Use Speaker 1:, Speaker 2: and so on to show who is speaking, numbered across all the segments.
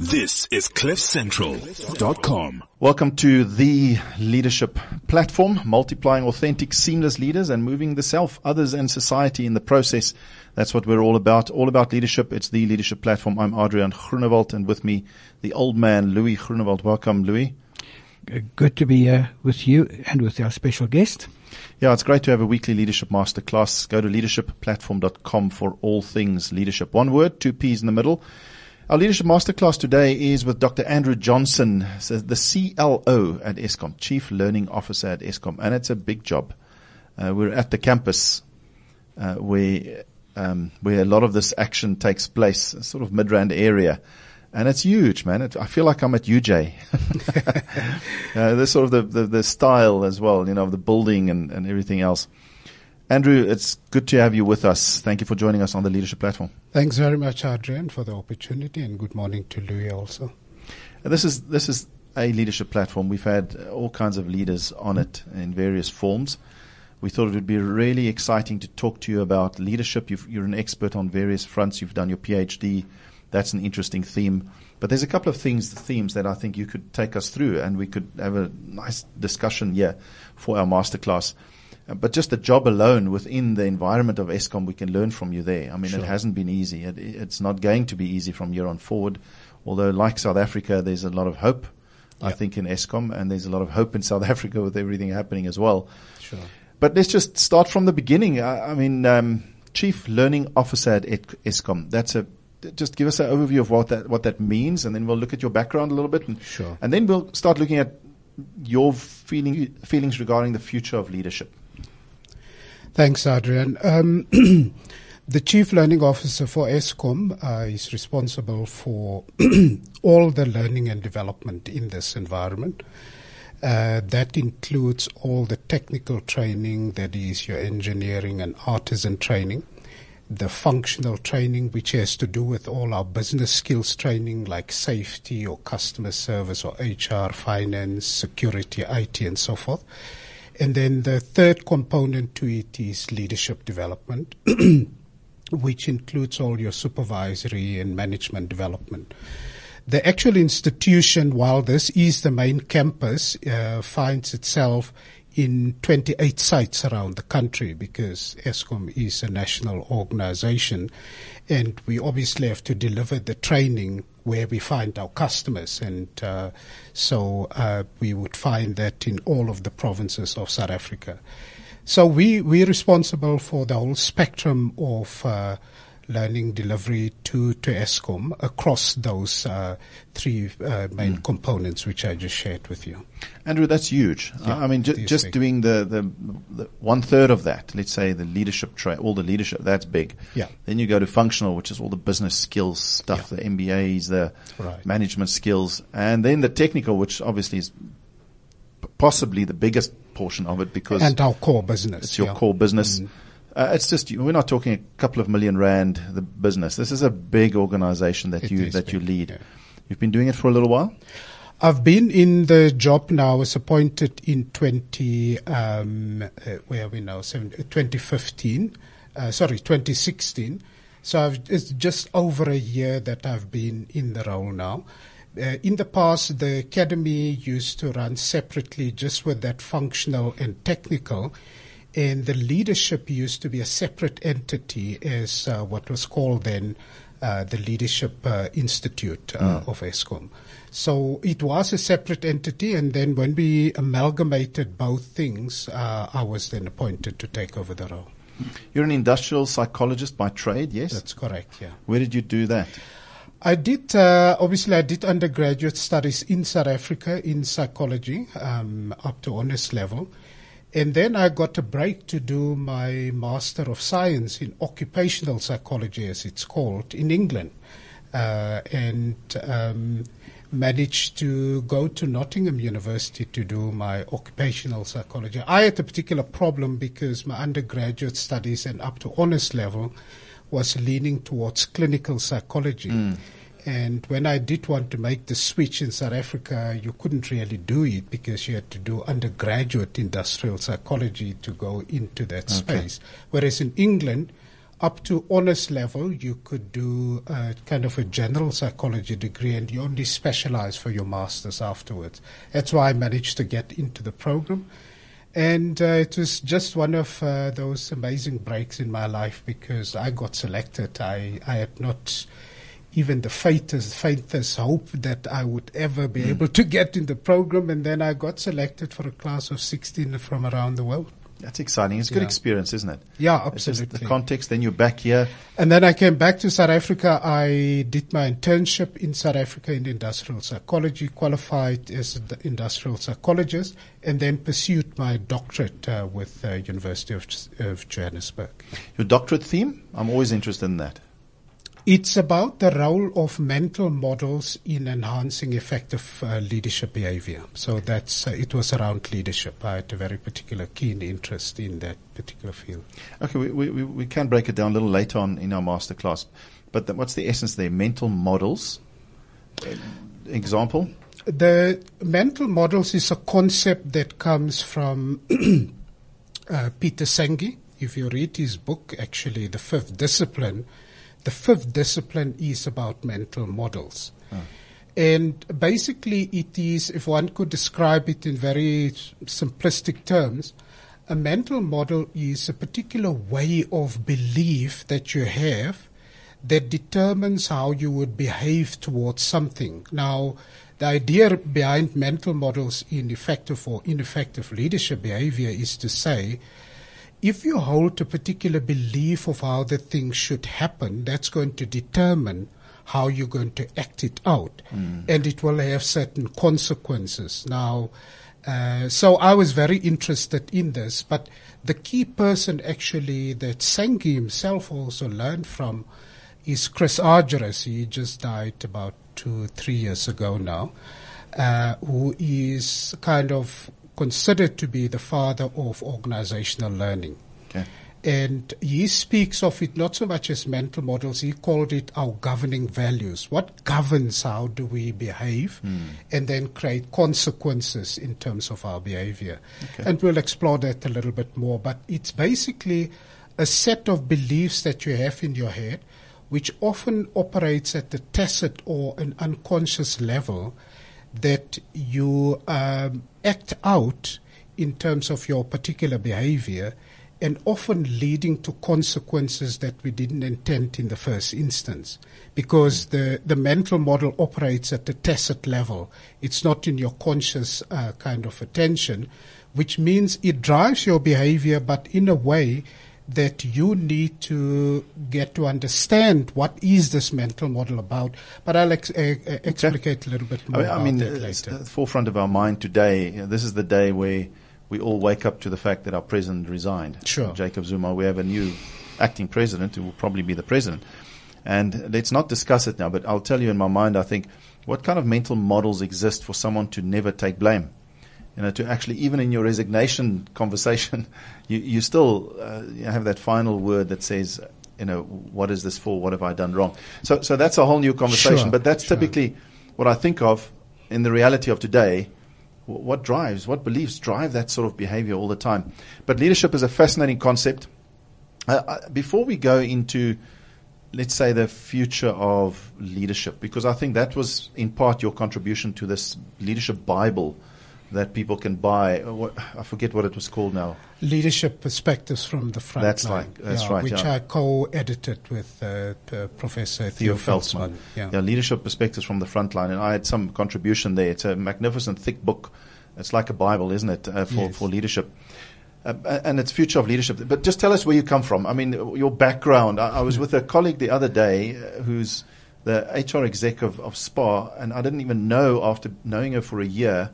Speaker 1: This is CliffCentral.com.
Speaker 2: Welcome to the leadership platform, multiplying authentic, seamless leaders and moving the self, others, and society in the process. That's what we're all about. All about leadership. It's the leadership platform. I'm Adriaan Groenewald, and with me, the old man, Louis Groenewald. Welcome, Louis.
Speaker 3: Good to be uh, with you and with our special guest.
Speaker 2: Yeah, it's great to have a weekly leadership masterclass. Go to leadershipplatform.com for all things leadership. One word, two P's in the middle. Our leadership masterclass today is with Dr. Andrew Johnson, the CLO at Eskom, Chief Learning Officer at Eskom, and it's a big job. Uh, we're at the campus uh, where um, where a lot of this action takes place, sort of Midrand area. And it's huge, man. It, I feel like I'm at UJ. uh, the sort of the, the, the, style as well, you know, of the building and, and everything else. Andrew, it's good to have you with us. Thank you for joining us on the Leadership Platform.
Speaker 4: Thanks very much, Adriaan, for the opportunity, and good morning to Louis also.
Speaker 2: This is this is a leadership platform. We've had all kinds of leaders on it in various forms. We thought it would be really exciting to talk to you about leadership. you are an expert on various fronts. You've done your PhD. That's an interesting theme. But there's a couple of things, themes that I think you could take us through, and we could have a nice discussion here for our masterclass. Uh, but just the job alone within the environment of Eskom, we can learn from you there. I mean, sure. it hasn't been easy. It, it's not going to be easy from here on forward. Although, like South Africa, there's a lot of hope, I think, in Eskom, and there's a lot of hope in South Africa with everything happening as well.
Speaker 4: Sure.
Speaker 2: But let's just start from the beginning. I, I mean, um, Chief Learning Officer at Eskom. That's a just give us an overview of what that what that means, and then we'll look at your background a little bit, and,
Speaker 4: sure.
Speaker 2: and then we'll start looking at your feeling, feelings regarding the future of leadership.
Speaker 4: Thanks, Adriaan. Um, the Chief Learning Officer for Eskom uh, is responsible for all the learning and development in this environment. Uh, that includes all the technical training, that is your engineering and artisan training, the functional training, which has to do with all our business skills training like safety or customer service or HR, finance, security, IT, and so forth and then the third component to it is leadership development, which includes all your supervisory and management development. The actual institution, while this is the main campus, uh, finds itself in 28 sites around the country because Eskom is a national organization and we obviously have to deliver the training where we find our customers. And uh, so uh, we would find that in all of the provinces of South Africa. So we, we're responsible for the whole spectrum of uh, learning delivery to, to Eskom across those uh, three uh, main mm. components which I just shared with you.
Speaker 2: Andrew, that's huge. Yeah, I mean, ju- just big. doing the, the, the, one third of that, let's say the leadership, tra- all the leadership, that's big.
Speaker 4: Yeah.
Speaker 2: Then you go to functional, which is all the business skills stuff, yeah. the MBAs, the
Speaker 4: right.
Speaker 2: management skills, and then the technical, which obviously is possibly the biggest portion of it because
Speaker 4: and our core business.
Speaker 2: It's your yeah. core business. Mm. Uh, it's just we're not talking a couple of million rand the business. This is a big organization that
Speaker 4: it
Speaker 2: you that
Speaker 4: big,
Speaker 2: you lead.
Speaker 4: Yeah.
Speaker 2: You've been doing it for a little while.
Speaker 4: I've been in the job now. I was appointed in 20, um, uh, where are we now? 2015. Uh, sorry, 2016. So I've, it's just over a year that I've been in the role now. Uh, in the past, the academy used to run separately just with that functional and technical and the leadership used to be a separate entity as uh, what was called then uh, the Leadership uh, Institute mm. of Eskom. So it was a separate entity, and then when we amalgamated both things, uh, I was then appointed to take over the role.
Speaker 2: You're an industrial psychologist by trade, yes?
Speaker 4: That's correct, yeah.
Speaker 2: Where did you do that?
Speaker 4: I did, uh, obviously, I did undergraduate studies in South Africa in psychology um, up to honors level. And then I got a break to do my Master of Science in Occupational Psychology, as it's called, in England. Uh, and um, managed to go to Nottingham University to do my occupational psychology. I had a particular problem because my undergraduate studies and up to honors level was leaning towards clinical psychology. Mm. And when I did want to make the switch in South Africa, you couldn't really do it because you had to do undergraduate industrial psychology to go into that okay. space. Whereas in England, up to honors level, you could do uh, kind of a general psychology degree and you only specialize for your master's afterwards. That's why I managed to get into the program. And uh, it was just one of uh, those amazing breaks in my life because I got selected. I, I had not even the faintest, faintest hope that I would ever be able to get in the program. And then I got selected for a class of 16 from around the world.
Speaker 2: That's exciting. It's a good
Speaker 4: Yeah.
Speaker 2: experience, isn't it?
Speaker 4: Yeah, absolutely.
Speaker 2: the context. Then you're back here.
Speaker 4: And then I came back to South Africa. I did my internship in South Africa in industrial psychology, qualified as an industrial psychologist, and then pursued my doctorate uh, with uh, University of, of Johannesburg.
Speaker 2: Your doctorate theme. I'm always interested in that.
Speaker 4: It's about the role of mental models in enhancing effective uh, leadership behavior. So that's uh, it was around leadership. I had a very particular keen interest in that particular field.
Speaker 2: Okay, we, we, we- can break it down a little later on in our masterclass. But the, what's the essence there? Mental models. Uh, example.
Speaker 4: The mental models is a concept that comes from uh, Peter Senge. If you read his book, actually, The Fifth Discipline, the fifth discipline is about mental models. And basically, it is, if one could describe it in very simplistic terms, a mental model is a particular way of belief that you have that determines how you would behave towards something. Now, the idea behind mental models in effective or ineffective leadership behavior is to say, if you hold a particular belief of how the thing should happen, that's going to determine how you're going to act it out. And it will have certain consequences. Now, uh, so I was very interested in this, but the key person actually that Senge himself also learned from is Chris Argyris. He just died about two, three years ago now, uh, who is kind of considered to be the father of organizational learning.
Speaker 2: Okay.
Speaker 4: And he speaks of it not so much as mental models, he called it our governing values. What governs how do we behave hmm. and then create consequences in terms of our behavior. And we'll explore that a little bit more. But it's basically a set of beliefs that you have in your head, which often operates at the tacit or an unconscious level that you um, act out in terms of your particular behavior and often leading to consequences that we didn't intend in the first instance because the, the mental model operates at the tacit level. It's not in your conscious uh, kind of attention, which means it drives your behavior, but in a way that you need to get to understand what is this mental model about. But I'll ex- uh, uh, explicate a little bit
Speaker 2: I
Speaker 4: more
Speaker 2: mean, I mean
Speaker 4: that later.
Speaker 2: at the forefront of our mind today. you know, This is the day where we all wake up to the fact that our president resigned.
Speaker 4: Sure.
Speaker 2: Jacob Zuma. We have a new acting president who will probably be the president. And let's not discuss it now, but I'll tell you in my mind, I think, what kind of mental models exist for someone to never take blame? You know, to actually, even in your resignation conversation, you, you still uh, you have that final word that says, you know, what is this for? What have I done wrong? So, so that's a whole new conversation.
Speaker 4: Sure,
Speaker 2: but that's
Speaker 4: sure.
Speaker 2: typically what I think of in the reality of today. wh- What drives, what beliefs drive that sort of behavior all the time? But leadership is a fascinating concept. Uh, uh, before we go into, let's say, the future of leadership, because I think that was in part your contribution to this leadership Bible that people can buy. Uh, I forget what it was called now.
Speaker 4: Leadership Perspectives from the Front
Speaker 2: That's
Speaker 4: Line.
Speaker 2: like- that's
Speaker 4: yeah,
Speaker 2: right,
Speaker 4: Which
Speaker 2: yeah.
Speaker 4: I co-edited with uh, uh, Professor
Speaker 2: Theo
Speaker 4: Theo,
Speaker 2: Veldsman.
Speaker 4: Veldsman. Yeah.
Speaker 2: Yeah, leadership perspectives from the front line, and I had some contribution there. It's a magnificent, thick book. It's like a Bible, isn't it, uh, for
Speaker 4: Yes.
Speaker 2: for leadership, uh, and it's future of leadership. But just tell us where you come from. I mean, your background. I, I was with a colleague the other day uh, who's the HR exec of, of SPA, and I didn't even know after knowing her for a year.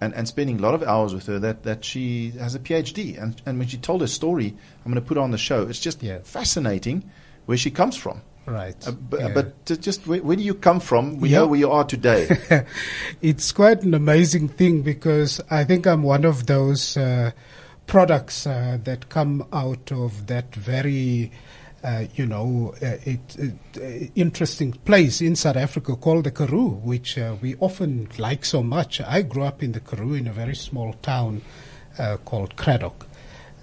Speaker 2: And, and spending a lot of hours with her that, that she has a PhD. And, and when she told her story, I'm going to put her on the show. It's just
Speaker 4: Yeah.
Speaker 2: fascinating where she comes from.
Speaker 4: Right.
Speaker 2: Uh, but,
Speaker 4: yeah.
Speaker 2: but just where, where do you come from? We
Speaker 4: Yeah.
Speaker 2: know where you are today.
Speaker 4: it's quite an amazing thing because I think I'm one of those uh, products uh, that come out of that very, uh, you know, uh, it, it, uh, interesting place in South Africa called the Karoo, which uh, we often like so much. I grew up in the Karoo in a very small town uh, called Cradock.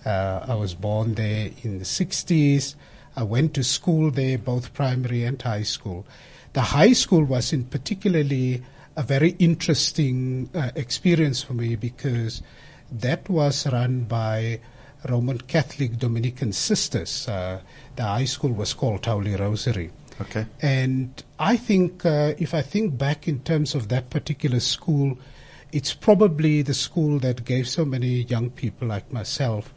Speaker 4: Uh, I was born there in the 60s. I went to school there, both primary and high school. The high school was in particularly a very interesting experience for me because that was run by Roman Catholic Dominican sisters. Uh, the high school was called Holy Rosary.
Speaker 2: Okay.
Speaker 4: And I think, uh, if I think back in terms of that particular school, it's probably the school that gave so many young people like myself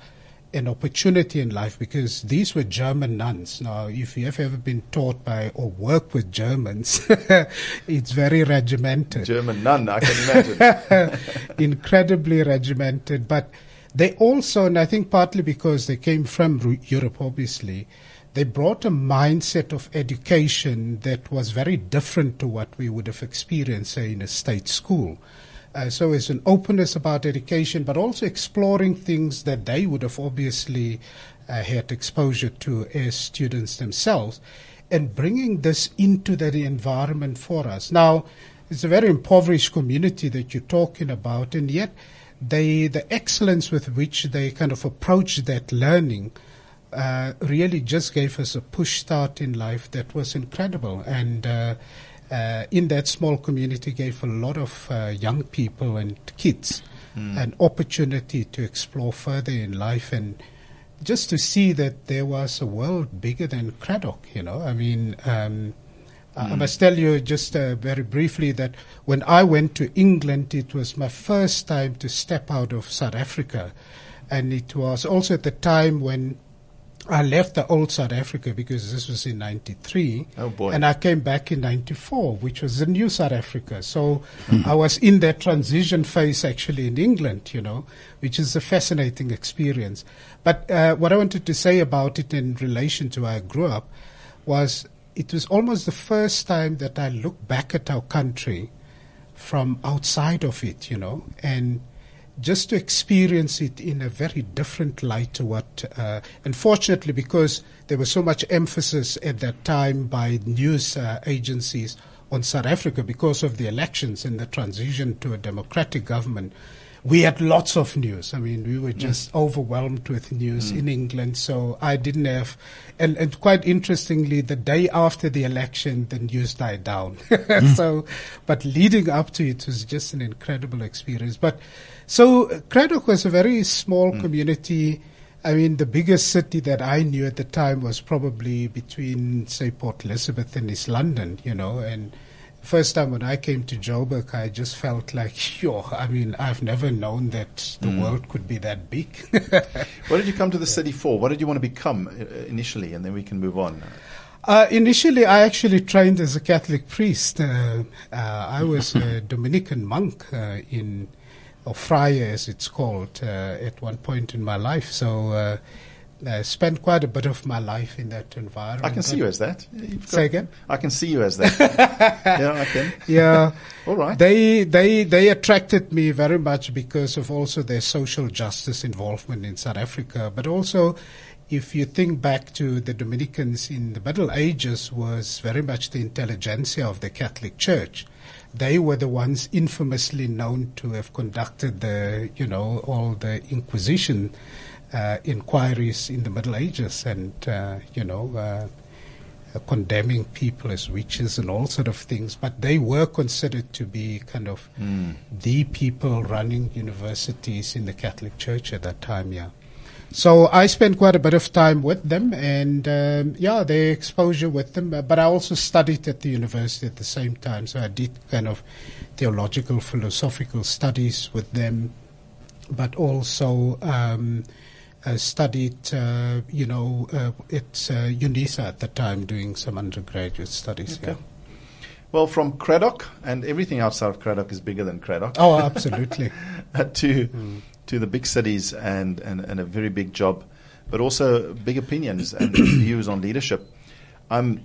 Speaker 4: an opportunity in life because these were German nuns. Now, if you have ever been taught by or work with Germans, it's very regimented.
Speaker 2: German nun, I can imagine.
Speaker 4: Incredibly regimented. But they also, and I think partly because they came from Europe, obviously, they brought a mindset of education that was very different to what we would have experienced, say, in a state school. Uh, so it's an openness about education, but also exploring things that they would have obviously uh, had exposure to as students themselves, and bringing this into the environment for us. Now, it's a very impoverished community that you're talking about, and yet they, the excellence with which they kind of approach that learning uh, really just gave us a push start in life that was incredible. And uh, uh, in that small community, gave a lot of uh, young people and kids mm. an opportunity to explore further in life and just to see that there was a world bigger than Cradock. You know, I mean. Um, I
Speaker 2: Hmm.
Speaker 4: must tell you just uh, very briefly that when I went to England, it was my first time to step out of South Africa. And it was also at the time when I left the old South Africa because this was in 93.
Speaker 2: Oh, boy.
Speaker 4: And I came back in 94, which was the new South Africa. So I was in that transition phase actually in England, you know, which is a fascinating experience. But uh, what I wanted to say about it in relation to where I grew up was it was almost the first time that I looked back at our country from outside of it, you know, and just to experience it in a very different light to what, uh, unfortunately, because there was so much emphasis at that time by news uh, agencies on South Africa because of the elections and the transition to a democratic government. We had lots of news. I mean, we were just overwhelmed with news in England. So I didn't have, and, and quite interestingly, the day after the election, the news died down. so, but leading up to it was just an incredible experience. But so Cradock was a very small community. I mean, the biggest city that I knew at the time was probably between, say, Port Elizabeth and East London, you know, and first time when I came to Joburg, I just felt like, yo, I mean, I've never known that the world could be that big.
Speaker 2: what did you come to the city for? What did you want to become uh, initially? And then we can move on.
Speaker 4: Uh, initially, I actually trained as a Catholic priest. Uh, uh, I was a Dominican monk uh, in, or friar as it's called, uh, at one point in my life. So uh, I spent quite a bit of my life in that environment.
Speaker 2: I can see you as that. You've
Speaker 4: Say again?
Speaker 2: I can see you as that. yeah, I can.
Speaker 4: yeah.
Speaker 2: All right.
Speaker 4: They they they attracted me very much because of also their social justice involvement in South Africa, but also if you think back to the Dominicans in the Middle Ages was very much the intelligentsia of the Catholic Church. They were the ones infamously known to have conducted the, you know, all the Inquisition uh, inquiries in the Middle Ages and, uh, you know, uh, condemning people as witches and all sort of things, but they were considered to be kind of the people running universities in the Catholic Church at that time. Yeah. So I spent quite a bit of time with them, and um, yeah, their exposure with them. uh, But I also studied at the university at the same time, so I did kind of theological, philosophical studies with them, but also um, uh, studied, uh, you know, uh, at uh, UNISA at the time, doing some undergraduate studies.
Speaker 2: Okay.
Speaker 4: Yeah.
Speaker 2: Well, from Cradock, and everything outside of Cradock is bigger than Cradock,
Speaker 4: Oh, absolutely.
Speaker 2: to to the big cities and, and, and a very big job, but also big opinions and views on leadership. Um,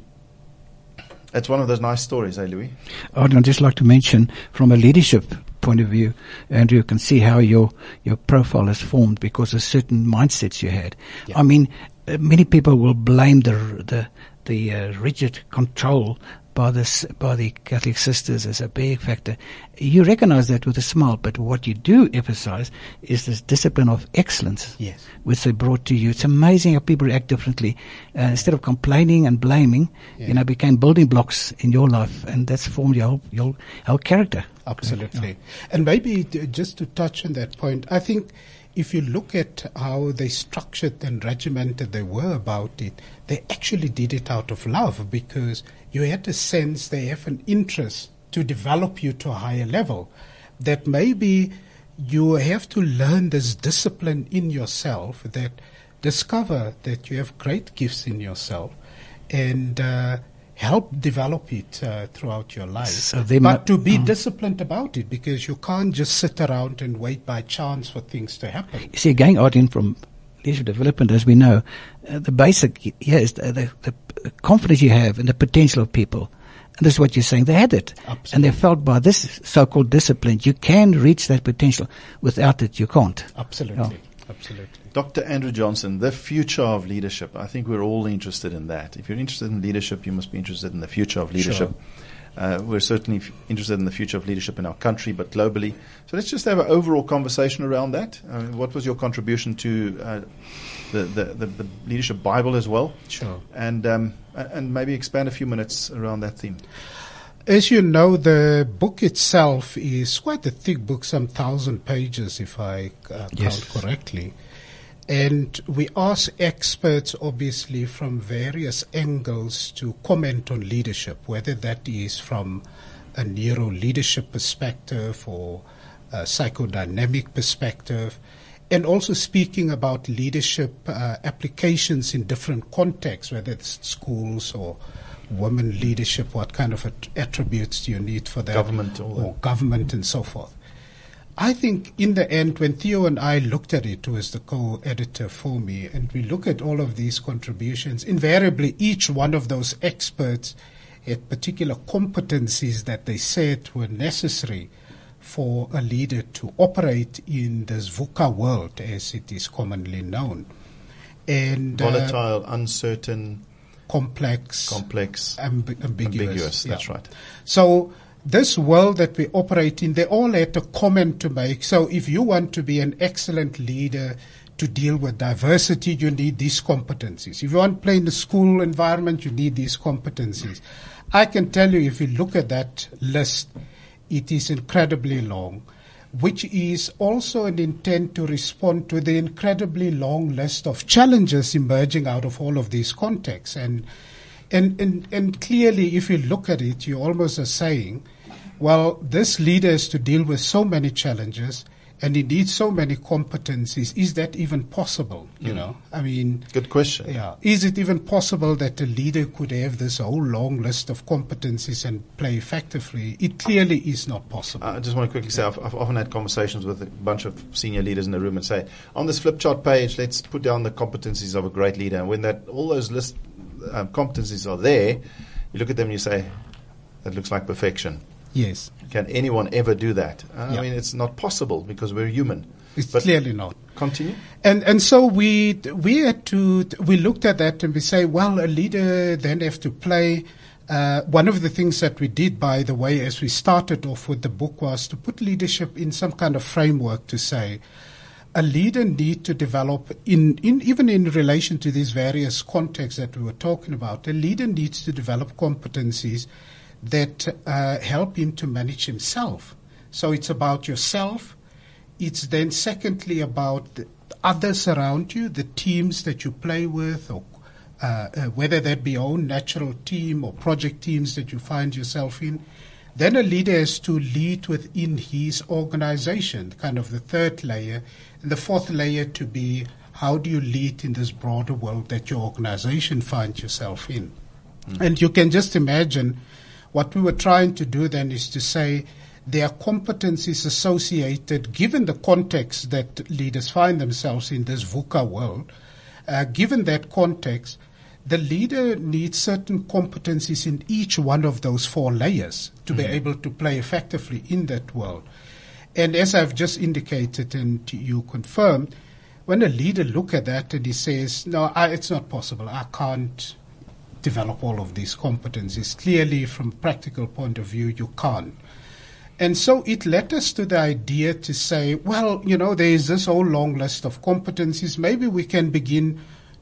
Speaker 2: it's one of those nice stories, eh, Louis?
Speaker 3: I'd just like to mention from a leadership point of view, Andrew, you can see how your, your profile is formed because of certain mindsets you had. I mean, uh, many people will blame the, the, the uh, rigid control by the by the Catholic sisters as a big factor. You recognise that with a smile, but what you do emphasise is this discipline of excellence,
Speaker 4: Yes.
Speaker 3: which they brought to you. It's amazing how people react differently. Uh, instead of complaining and blaming,
Speaker 4: Yeah.
Speaker 3: you know, became building blocks in your life, and that's formed your whole, your whole character.
Speaker 4: Absolutely. And maybe just to touch on that point, I think if you look at how they structured and regimented they were about it, they actually did it out of love because you had a sense they have an interest to develop you to a higher level. That maybe you have to learn this discipline in yourself that discover that you have great gifts in yourself and uh, help develop it uh, throughout your life.
Speaker 3: So
Speaker 4: but
Speaker 3: mu-
Speaker 4: to be
Speaker 3: Mm.
Speaker 4: disciplined about it because you can't just sit around and wait by chance for things to happen.
Speaker 3: You see, going out in from leadership development, as we know, uh, the basic here is the, the, the confidence you have in the potential of people. And this is what you're saying. They had it. And
Speaker 4: Absolutely.
Speaker 3: they felt by this so-called discipline, you can reach that potential. Without it, you can't.
Speaker 4: Absolutely. Absolutely.
Speaker 2: Dr. Andrew Johnson, the future of leadership. I think we're all interested in that. If you're interested in leadership, you must be interested in the future of leadership. Uh, we're certainly f- interested in the future of leadership in our country, but globally. So let's just have an overall conversation around that. I mean, what was your contribution to uh, the, the, the, the leadership Bible as well?
Speaker 4: Sure.
Speaker 2: And, um, and maybe expand a few minutes around that theme.
Speaker 4: As you know, the book itself is quite a thick book, some thousand pages, if I uh,
Speaker 3: Yes.
Speaker 4: count correctly. And we ask experts, obviously, from various angles to comment on leadership, whether that is from a neuro leadership perspective or a psychodynamic perspective, and also speaking about leadership uh, applications in different contexts, whether it's schools or women leadership, what kind of at- attributes do you need for that?
Speaker 2: Government, all
Speaker 4: or government and so forth. I think in the end, when Theo and I looked at it, who was the co-editor for me, and we look at all of these contributions, invariably each one of those experts had particular competencies that they said were necessary for a leader to operate in this VUCA world, as it is commonly known. And uh,
Speaker 2: Volatile, uncertain,
Speaker 4: complex,
Speaker 2: complex,
Speaker 4: ambi- ambiguous.
Speaker 2: ambiguous.
Speaker 4: yeah.
Speaker 2: That's right.
Speaker 4: So this world that we operate in, they all had a comment to make. So if you want to be an excellent leader to deal with diversity, you need these competencies. If you want to play in the school environment, you need these competencies. I can tell you if you look at that list, it is incredibly long, which is also an intent to respond to the incredibly long list of challenges emerging out of all of these contexts. And and, and, and clearly, if you look at it, you almost are saying, well, this leader has to deal with so many challenges and he needs so many competencies. Is that even possible? You know, I mean,
Speaker 2: Good question.
Speaker 4: yeah. Is it even possible that a leader could have this whole long list of competencies and play effectively? It clearly is not possible.
Speaker 2: I just want to quickly say I've, I've often had conversations with a bunch of senior leaders in the room and say, on this flip chart page, let's put down the competencies of a great leader. And when that all those list um, competencies are there, you look at them and you say, that looks like perfection.
Speaker 4: Yes.
Speaker 2: Can anyone ever do that? I
Speaker 4: Yeah.
Speaker 2: mean, it's not possible because we're human.
Speaker 4: It's
Speaker 2: But-
Speaker 4: clearly not.
Speaker 2: Continue.
Speaker 4: And and so we we had to we looked at that and we say, well, a leader then have to play. Uh, one of the things that we did, by the way, as we started off with the book, was to put leadership in some kind of framework to say a leader need to develop in, in even in relation to these various contexts that we were talking about. A leader needs to develop competencies that uh, help him to manage himself. So it's about yourself. It's then secondly about the others around you, the teams that you play with, or uh, uh, whether that be your own natural team or project teams that you find yourself in. Then a leader has to lead within his organization, kind of the third layer. And the fourth layer to be how do you lead in this broader world that your organization finds yourself in? And you can just imagine what we were trying to do then is to say there are competencies associated, given the context that leaders find themselves in this VUCA world, uh, given that context, the leader needs certain competencies in each one of those four layers to be able to play effectively in that world. And as I've just indicated and you confirmed, when a leader look at that and he says, no, I, it's not possible, I can't develop all of these competencies. Clearly, from a practical point of view, you can't. And so it led us to the idea to say, well, you know, there is this whole long list of competencies. Maybe we can begin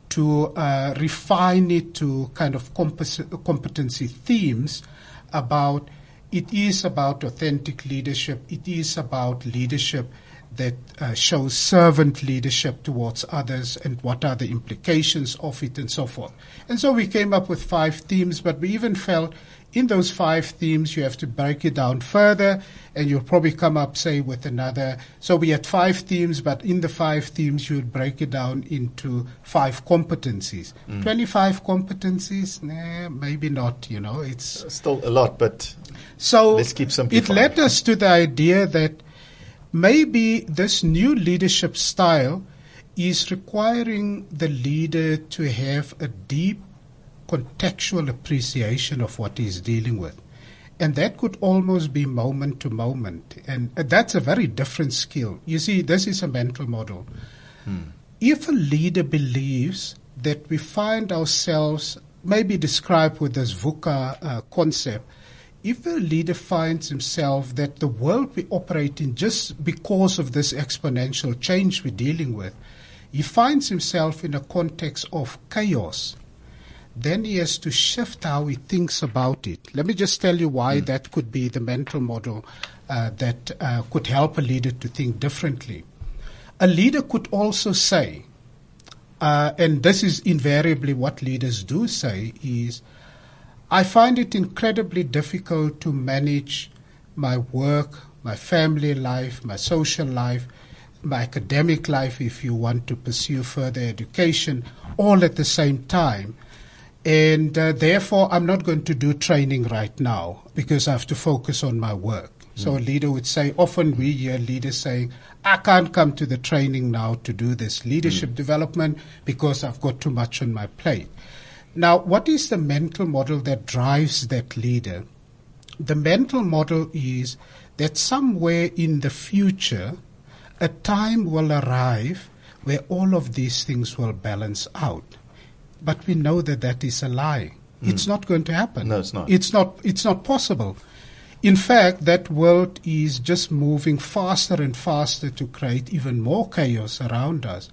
Speaker 4: to uh, refine it to kind of compos- competency themes about it is about authentic leadership. It is about leadership that uh, shows servant leadership towards others and what are the implications of it and so forth. And so we came up with five themes, but we even felt in those five themes you have to break it down further and you'll probably come up, say, with another. So we had five themes, but in the five themes you would break it down into five competencies. 25 competencies? Nah, maybe not, you know, it's
Speaker 2: Still a lot, but
Speaker 4: so
Speaker 2: Let's keep
Speaker 4: some.
Speaker 2: it
Speaker 4: led us to the idea that maybe this new leadership style is requiring the leader to have a deep contextual appreciation of what he's dealing with. And that could almost be moment to moment. And uh, that's a very different skill. You see, this is a mental model. If a leader believes that we find ourselves, maybe described with this VUCA uh, concept, if a leader finds himself that the world we operate in, just because of this exponential change we're dealing with, he finds himself in a context of chaos, then he has to shift how he thinks about it. Let me just tell you why that could be the mental model uh, that uh, could help a leader to think differently. A leader could also say, uh, and this is invariably what leaders do say, is I find it incredibly difficult to manage my work, my family life, my social life, my academic life, if you want to pursue further education, all at the same time. And uh, therefore, I'm not going to do training right now because I have to focus on my work. So a leader would say, often we hear leaders saying, I can't come to the training now to do this leadership development because I've got too much on my plate. Now, what is the mental model that drives that leader? The mental model is that somewhere in the future, a time will arrive where all of these things will balance out. But we know that that is a lie. Hmm. It's not going to happen.
Speaker 2: No, it's not.
Speaker 4: It's not. It's not possible. In fact, that world is just moving faster and faster to create even more chaos around us.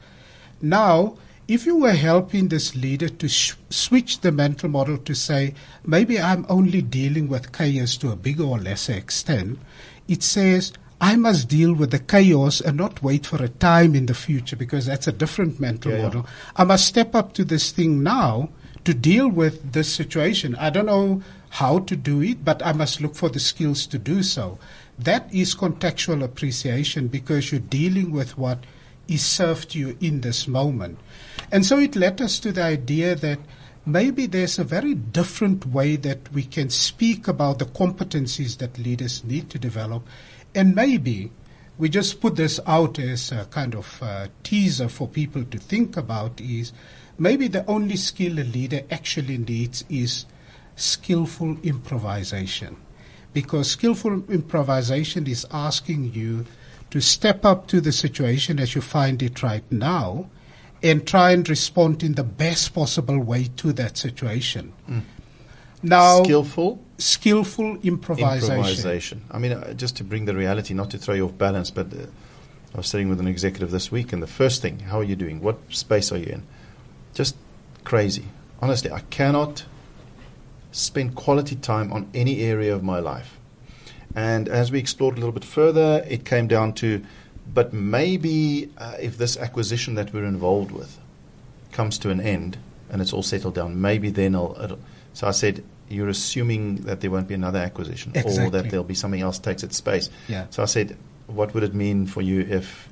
Speaker 4: Now, if you were helping this leader to sh- switch the mental model to say, maybe I'm only dealing with chaos to a bigger or lesser extent, it says, I must deal with the chaos and not wait for a time in the future because that's a different mental
Speaker 2: Yeah, yeah.
Speaker 4: model. I must step up to this thing now to deal with this situation. I don't know how to do it, but I must look for the skills to do so. That is contextual appreciation because you're dealing with what is served to you in this moment. And so it led us to the idea that maybe there's a very different way that we can speak about the competencies that leaders need to develop. And maybe we just put this out as a kind of uh, teaser for people to think about is maybe the only skill a leader actually needs is skillful improvisation. Because skillful improvisation is asking you to step up to the situation as you find it right now and try and respond in the best possible way to that situation. Now,
Speaker 2: skillful
Speaker 4: skillful improvisation.
Speaker 2: improvisation. I mean, uh, just to bring the reality, not to throw you off balance, but uh, I was sitting with an executive this week, and the first thing, how are you doing? What space are you in? Just crazy. Honestly, I cannot spend quality time on any area of my life. And as we explored a little bit further, it came down to, but maybe uh, if this acquisition that we're involved with comes to an end and it's all settled down, maybe then I'll. It'll. So I said, you're assuming that there won't be another acquisition or that there'll be something else takes its space.
Speaker 4: Yeah.
Speaker 2: So I said, what would it mean for you if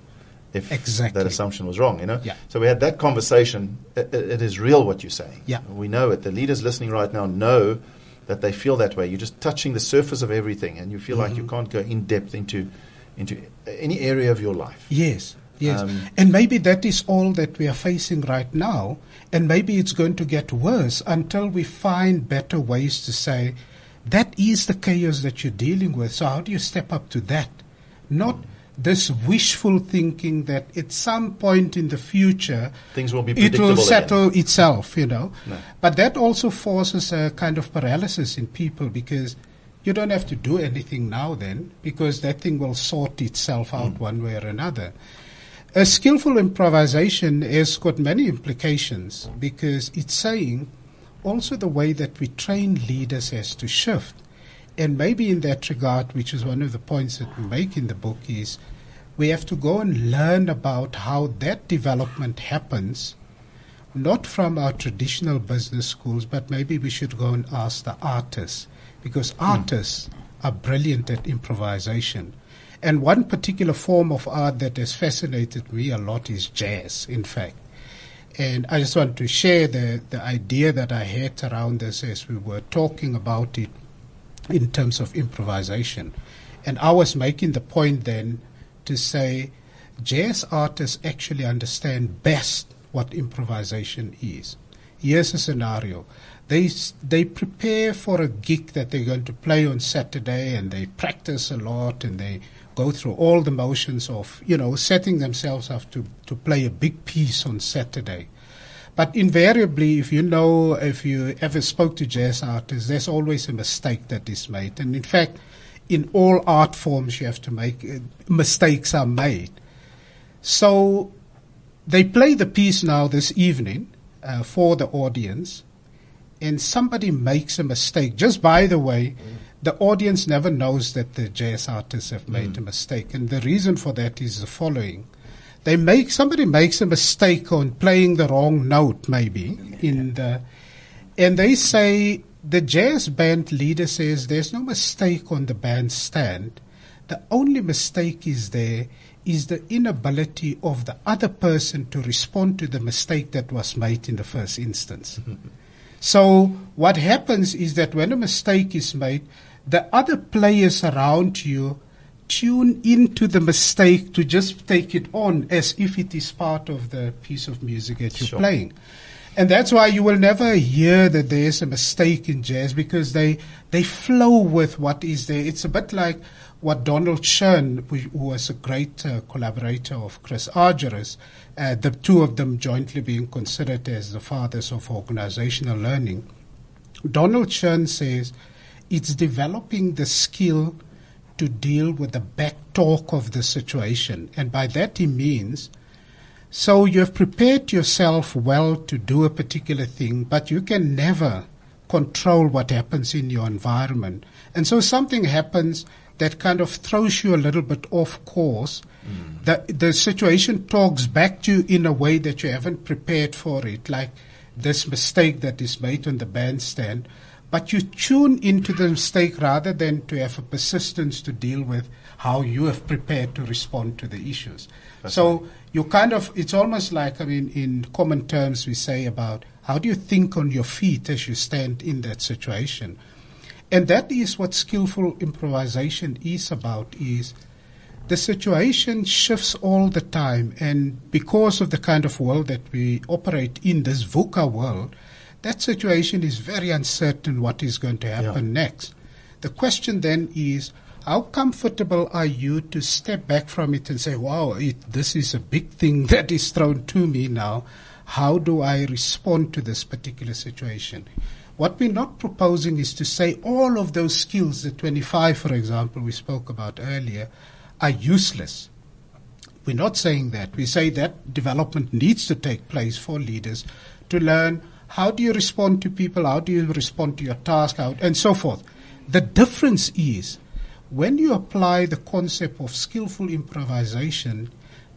Speaker 2: if
Speaker 4: Exactly.
Speaker 2: that assumption was wrong? You know.
Speaker 4: Yeah.
Speaker 2: So we had that conversation. It, it, it is real what you're saying.
Speaker 4: Yeah.
Speaker 2: We know it. The leaders listening right now know that they feel that way. You're just touching the surface of everything, and you feel like
Speaker 4: Mm-hmm.
Speaker 2: you can't go in depth into into any area of your life.
Speaker 4: Yes, yes.
Speaker 2: Um,
Speaker 4: and maybe that is all that we are facing right now. And maybe it's going to get worse until we find better ways to say, that is the chaos that you're dealing with. So how do you step up to that? Not this wishful thinking that at some point in the future
Speaker 2: Things will be
Speaker 4: it will settle itself, you know.
Speaker 2: No.
Speaker 4: But that also forces a kind of paralysis in people because you don't have to do anything now then because that thing will sort itself out
Speaker 2: Mm.
Speaker 4: one way or another. A skillful improvisation has got many implications because it's saying also the way that we train leaders has to shift. And maybe in that regard, which is one of the points that we make in the book, is we have to go and learn about how that development happens, not from our traditional business schools, but maybe we should go and ask the artists, because hmm. artists are brilliant at improvisation. And one particular form of art that has fascinated me a lot is jazz, in fact. And I just want to share the, the idea that I had around this as we were talking about it in terms of improvisation. And I was making the point then to say jazz artists actually understand best what improvisation is. Here's a scenario. They, they prepare for a gig that they're going to play on Saturday and they practice a lot and they go through all the motions of, you know, setting themselves up to, to play a big piece on Saturday. But invariably, if you know, if you ever spoke to jazz artists, there's always a mistake that is made. And in fact, in all art forms, you have to make uh, mistakes are made. So they play the piece now this evening uh, for the audience, and somebody makes a mistake. Just by the way, the audience never knows that the jazz artists have made a mistake, and the reason for that is the following: they make somebody makes a mistake on playing the wrong note, maybe in the, and they say the jazz band leader says there's no mistake on the bandstand. The only mistake is there is the inability of the other person to respond to the mistake that was made in the first instance. So what happens is that when a mistake is made, the other players around you tune into the mistake to just take it on as if it is part of the piece of music that you're
Speaker 2: Sure.
Speaker 4: playing. And that's why you will never hear that there's a mistake in jazz because they they flow with what is there. It's a bit like what Donald Schön, who was a great uh, collaborator of Chris Argyris, uh, the two of them jointly being considered as the fathers of organizational learning. Donald Schön says it's developing the skill to deal with the back talk of the situation. And by that he means so you have prepared yourself well to do a particular thing, but you can never control what happens in your environment. And so something happens that kind of throws you a little bit off course. Hmm. The, the situation talks back to you in a way that you haven't prepared for it, like this mistake that is made on the bandstand. But you tune into the mistake rather than to have a persistence to deal with how you have prepared to respond to the issues. so you kind of, it's almost like, I mean, in common terms, we say about how do you think on your feet as you stand in that situation. And that is what skillful improvisation is about, is the situation shifts all the time. And because of the kind of world that we operate in, this VUCA world, that situation is very uncertain what is going to happen next. The question then is, how comfortable are you to step back from it and say, wow, it, this is a big thing that is thrown to me now. How do I respond to this particular situation? What we're not proposing is to say all of those skills, the 25, for example, we spoke about earlier, are useless. We're not saying that. We say that development needs to take place for leaders to learn how do you respond to people, how do you respond to your task, how, and so forth. The difference is when you apply the concept of skillful improvisation,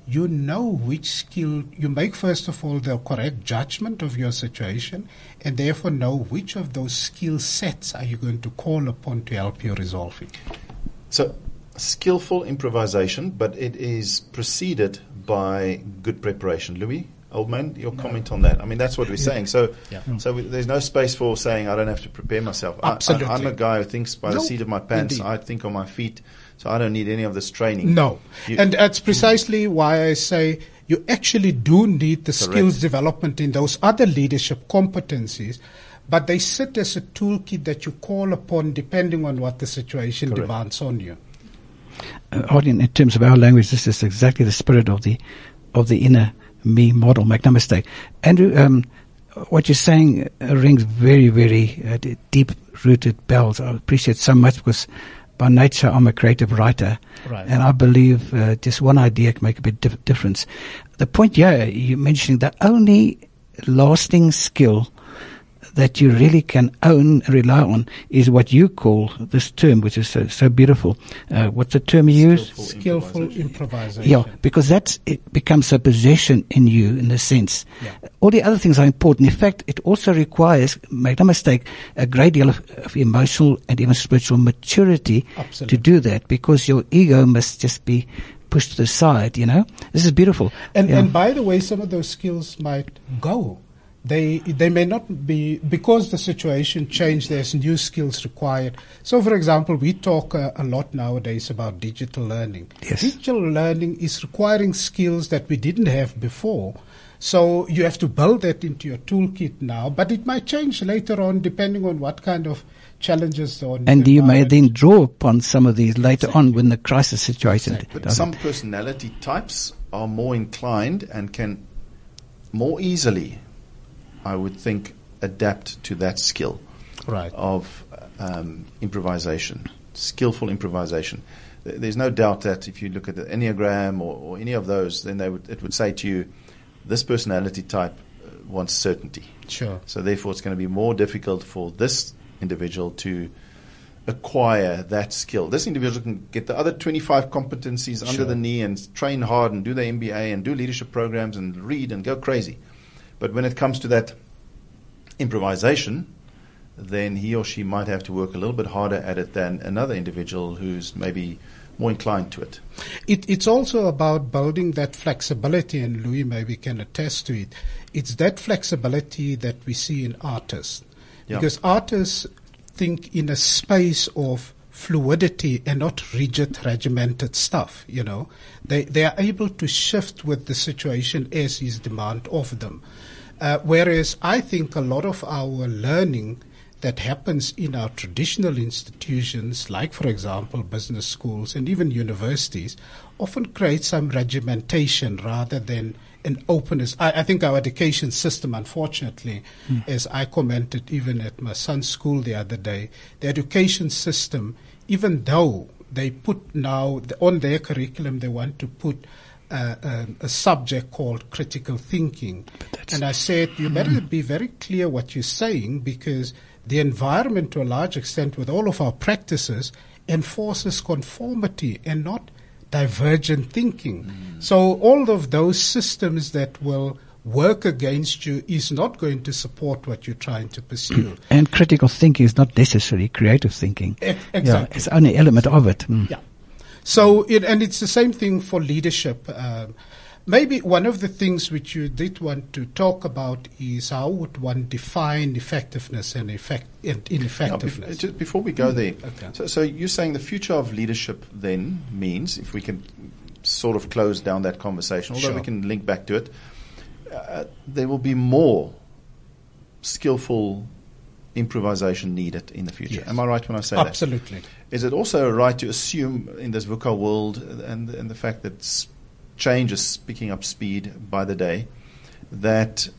Speaker 4: you know which skill you make first of all the correct judgment of your situation and therefore know which of those skill sets are you going to call upon to help you resolve it.
Speaker 2: So, skillful improvisation, but it is preceded by good preparation. Louis, old man, your comment on that? I mean, that's what we're saying. So, so we, there's no space for saying I don't have to prepare myself. I-
Speaker 4: Absolutely.
Speaker 2: I, am a guy who thinks by the seat of my pants.
Speaker 4: indeed.
Speaker 2: I think on my feet, so I don't need any of this training.
Speaker 4: No.
Speaker 2: You-
Speaker 4: and that's precisely why I say you actually do need the skills development in those other leadership competencies, but they sit as a toolkit that you call upon depending on what the situation
Speaker 2: Correct.
Speaker 4: demands on you.
Speaker 3: uh, Arden, in terms of our language, this is exactly the spirit of the of the inner me model. Make no mistake, Andrew. Um, what you're saying uh, rings very, very uh, deep-rooted bells. I appreciate so much because by nature I'm a creative writer,
Speaker 4: Right.
Speaker 3: and I believe uh, just one idea can make a big dif- difference. The point, yeah, you're mentioning the only lasting skill that you really can own and rely on is what you call this term, which is so, so beautiful. Uh, what's the term you use?
Speaker 4: Skillful improvisation.
Speaker 3: Yeah, because that it becomes a possession in you in a sense.
Speaker 4: Yeah.
Speaker 3: All the other things are important. In fact, it also requires, make no mistake, a great deal of, of emotional and even spiritual maturity
Speaker 4: Absolutely.
Speaker 3: to do that because your ego must just be pushed to the side, you know? This is beautiful.
Speaker 4: And,
Speaker 3: Yeah.
Speaker 4: and by the way, some of those skills might go. They they may not be because the situation changed. There's new skills required. So, for example, we talk uh, a lot nowadays about digital learning.
Speaker 3: Yes.
Speaker 4: Digital learning is requiring skills that we didn't have before. So you have to build that into your toolkit now, but it might change later on depending on what kind of challenges or
Speaker 3: and you may then draw upon some of these later on when the crisis situation
Speaker 2: But
Speaker 3: does
Speaker 2: some personality types are more inclined and can more easily, I would think, adapt to that skill
Speaker 4: right.
Speaker 2: of um, improvisation, skillful improvisation. There's no doubt that if you look at the Enneagram or, or any of those, then they would, it would say to you, this personality type uh, wants certainty.
Speaker 4: Sure.
Speaker 2: So therefore, it's going to be more difficult for this individual to acquire that skill. This individual can get the other 25 competencies under the knee and train hard and do the MBA and do leadership programs and read and go crazy. But when it comes to that improvisation, then he or she might have to work a little bit harder at it than another individual who's maybe more inclined to it.
Speaker 4: It, it's also about building that flexibility, and Louis maybe can attest to it. It's that flexibility that we see in artists.
Speaker 2: Yeah.
Speaker 4: Because artists think in a space of fluidity and not rigid, regimented stuff, you know. They, they are able to shift with the situation as is demand of them. Uh, whereas I think a lot of our learning that happens in our traditional institutions, like, for example, business schools and even universities, often creates some regimentation rather than an openness. I, I think our education system, unfortunately, as I commented even at my son's school the other day, the education system, even though they put now on their curriculum, they want to put uh, um, a subject called critical thinking. And I said, you better be very clear what you're saying because the environment, to a large extent, with all of our practices, enforces conformity and not divergent thinking. So, all of those systems that will work against you is not going to support what you're trying to pursue.
Speaker 3: And critical thinking is not necessarily creative thinking.
Speaker 4: Ex-
Speaker 3: Yeah, it's only an element of it. Mm.
Speaker 4: Yeah. So, it, and it's the same thing for leadership. Um, maybe one of the things which you did want to talk about is how would one define effectiveness and effect and
Speaker 2: Now,
Speaker 4: ineffectiveness.
Speaker 2: just before we go there,
Speaker 4: Okay.
Speaker 2: so, so you're saying the future of leadership then means, if we can sort of close down that conversation, although we can link back to it, uh, there will be more skillful improvisation needed in the future.
Speaker 4: Yes.
Speaker 2: Am I right when I say that?
Speaker 4: Absolutely.
Speaker 2: Is it also right to assume in this VUCA world and, and the fact that change is picking up speed by the day, that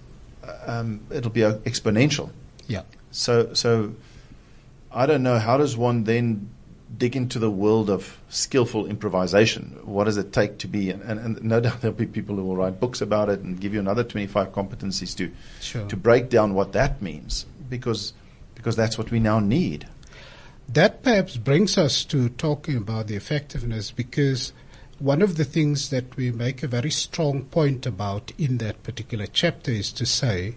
Speaker 2: um, it'll be uh, exponential?
Speaker 4: Yeah.
Speaker 2: So, so I don't know. How does one then dig into the world of skillful improvisation? What does it take to be? And, and no doubt there'll be people who will write books about it and give you another 25 competencies to
Speaker 4: Sure.
Speaker 2: to break down what that means, because because that's what we now need.
Speaker 4: That perhaps brings us to talking about the effectiveness because one of the things that we make a very strong point about in that particular chapter is to say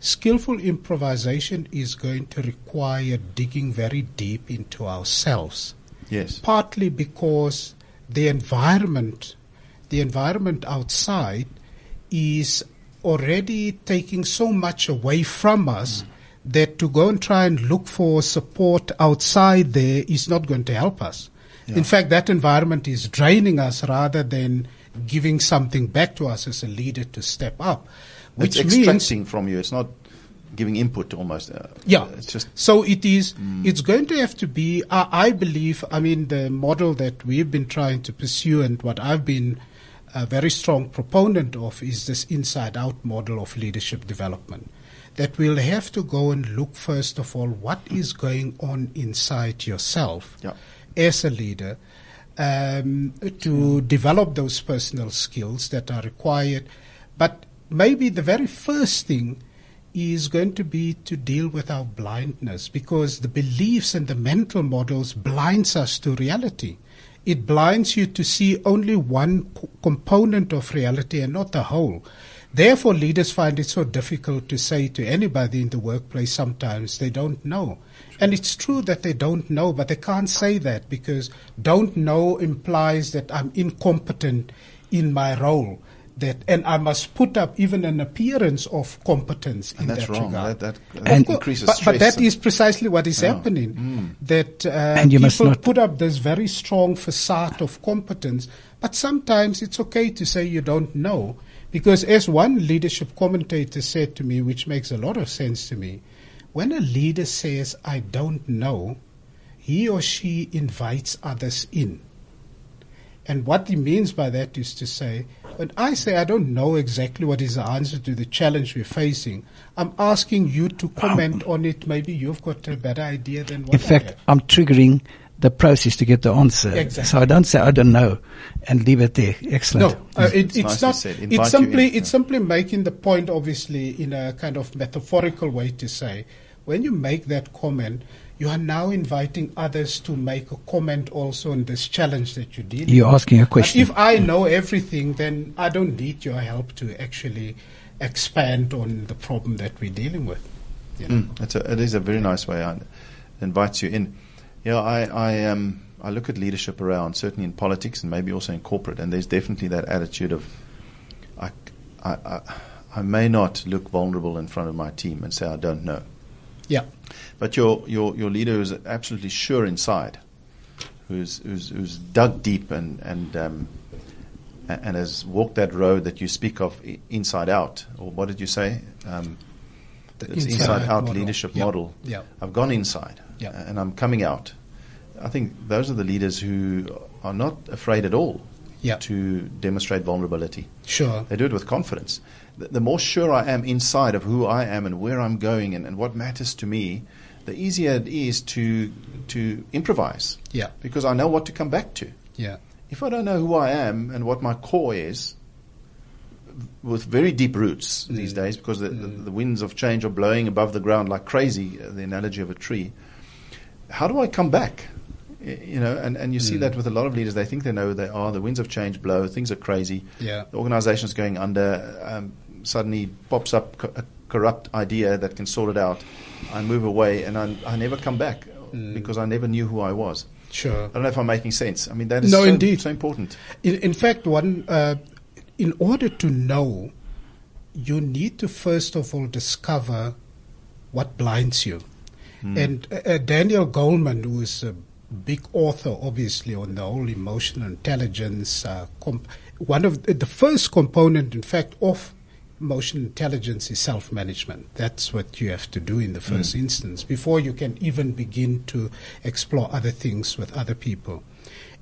Speaker 4: skillful improvisation is going to require digging very deep into ourselves.
Speaker 2: Yes.
Speaker 4: partly because the environment, the environment outside, is already taking so much away from us mm. that to go and try and look for support outside there is not going to help us. In fact, that environment is draining us rather than giving something back to us as a leader to step up, which
Speaker 2: it's
Speaker 4: means
Speaker 2: extracting from you. It's not giving input almost. Uh,
Speaker 4: Yeah.
Speaker 2: It's just
Speaker 4: So it is. It's going to have to be. I, I believe. I mean, the model that we've been trying to pursue, and what I've been a very strong proponent of, is this inside-out model of leadership development. That we'll have to go and look first of all what is going on inside yourself
Speaker 2: Yeah.
Speaker 4: As a leader um, to develop those personal skills that are required. But maybe the very first thing is going to be to deal with our blindness because the beliefs and the mental models blinds us to reality. It blinds you to see only one co- component of reality and not the whole. Therefore, leaders find it so difficult to say to anybody in the workplace sometimes they don't know. And it's true that they don't know, but they can't say that because don't know implies that I'm incompetent in my role. That and I must put up even an appearance of competence in
Speaker 2: and that's
Speaker 4: that
Speaker 2: wrong.
Speaker 4: regard.
Speaker 2: That, that, that
Speaker 3: And-
Speaker 2: increases
Speaker 4: but,
Speaker 2: stress.
Speaker 4: but that
Speaker 2: and-
Speaker 4: is precisely what is
Speaker 2: Yeah.
Speaker 4: happening. That uh,
Speaker 3: And you
Speaker 4: people
Speaker 3: must
Speaker 4: put up this very strong facade of competence, but sometimes it's okay to say you don't know. Because as one leadership commentator said to me, which makes a lot of sense to me, when a leader says, I don't know, he or she invites others in. And what he means by that is to say, when I say I don't know exactly what is the answer to the challenge we're facing, I'm asking you to comment on it. Maybe you've got a better idea than what
Speaker 3: In
Speaker 4: I
Speaker 3: fact,
Speaker 4: have.
Speaker 3: I'm triggering the process to get the answer.
Speaker 4: Exactly.
Speaker 3: So I don't say I don't know and leave it there. Excellent.
Speaker 4: No, uh, it,
Speaker 2: It's
Speaker 4: it's
Speaker 2: nicely
Speaker 4: not.
Speaker 2: said.
Speaker 4: It's simply
Speaker 2: in,
Speaker 4: it's
Speaker 2: yeah.
Speaker 4: simply making the point, obviously, in a kind of metaphorical way to say, when you make that comment, you are now inviting others to make a comment also on this challenge that you're dealing.
Speaker 3: You're asking a
Speaker 4: But
Speaker 3: question.
Speaker 4: if I know everything, then I don't need your help to actually expand on the problem that we're dealing with. You know?
Speaker 2: Mm, it's a, it is a very nice way. It invites you in. Yeah, I, I, um, I look at leadership around, certainly in politics and maybe also in corporate, and there's definitely that attitude of, I, I, I, I may not look vulnerable in front of my team and say I don't know.
Speaker 4: Yeah.
Speaker 2: But your, your, your leader is absolutely sure inside, who's, who's, who's dug deep and, and, um, and has walked that road that you speak of inside out. Or what did you say? Um,
Speaker 4: The
Speaker 2: it's
Speaker 4: inside
Speaker 2: inside out
Speaker 4: model.
Speaker 2: leadership
Speaker 4: Yeah.
Speaker 2: model.
Speaker 4: Yeah.
Speaker 2: I've gone inside
Speaker 4: Yeah.
Speaker 2: and I'm coming out. I think those are the leaders who are not afraid at all to demonstrate vulnerability.
Speaker 4: Sure.
Speaker 2: They do it with confidence. The, the more sure I am inside of who I am and where I'm going and, and what matters to me, the easier it is to to improvise
Speaker 4: Yeah.
Speaker 2: because I know what to come back to.
Speaker 4: Yeah.
Speaker 2: If I don't know who I am and what my core is, with very deep roots these
Speaker 4: Mm.
Speaker 2: days, because the, the, the winds of change are blowing above the ground like crazy, uh, the analogy of a tree, how do I come back? You know, and, and you see
Speaker 4: Mm.
Speaker 2: that with a lot of leaders. They think they know who they are. The winds of change blow. Things are crazy.
Speaker 4: Yeah.
Speaker 2: The organization's going under. Um, suddenly pops up co- a corrupt idea that can sort it out. I move away and I, I never come back
Speaker 4: Mm.
Speaker 2: because I never knew who I was.
Speaker 4: Sure.
Speaker 2: I don't know if I'm making sense. I mean, that is
Speaker 4: No,
Speaker 2: so,
Speaker 4: indeed.
Speaker 2: so important.
Speaker 4: In, in fact, one, uh, in order to know, you need to first of all discover what blinds you. And uh, uh, Daniel Goleman, who is a big author, obviously, on the whole emotional intelligence, uh, comp- one of the, the first component, in fact, of emotional intelligence is self-management. That's what you have to do in the first instance before you can even begin to explore other things with other people.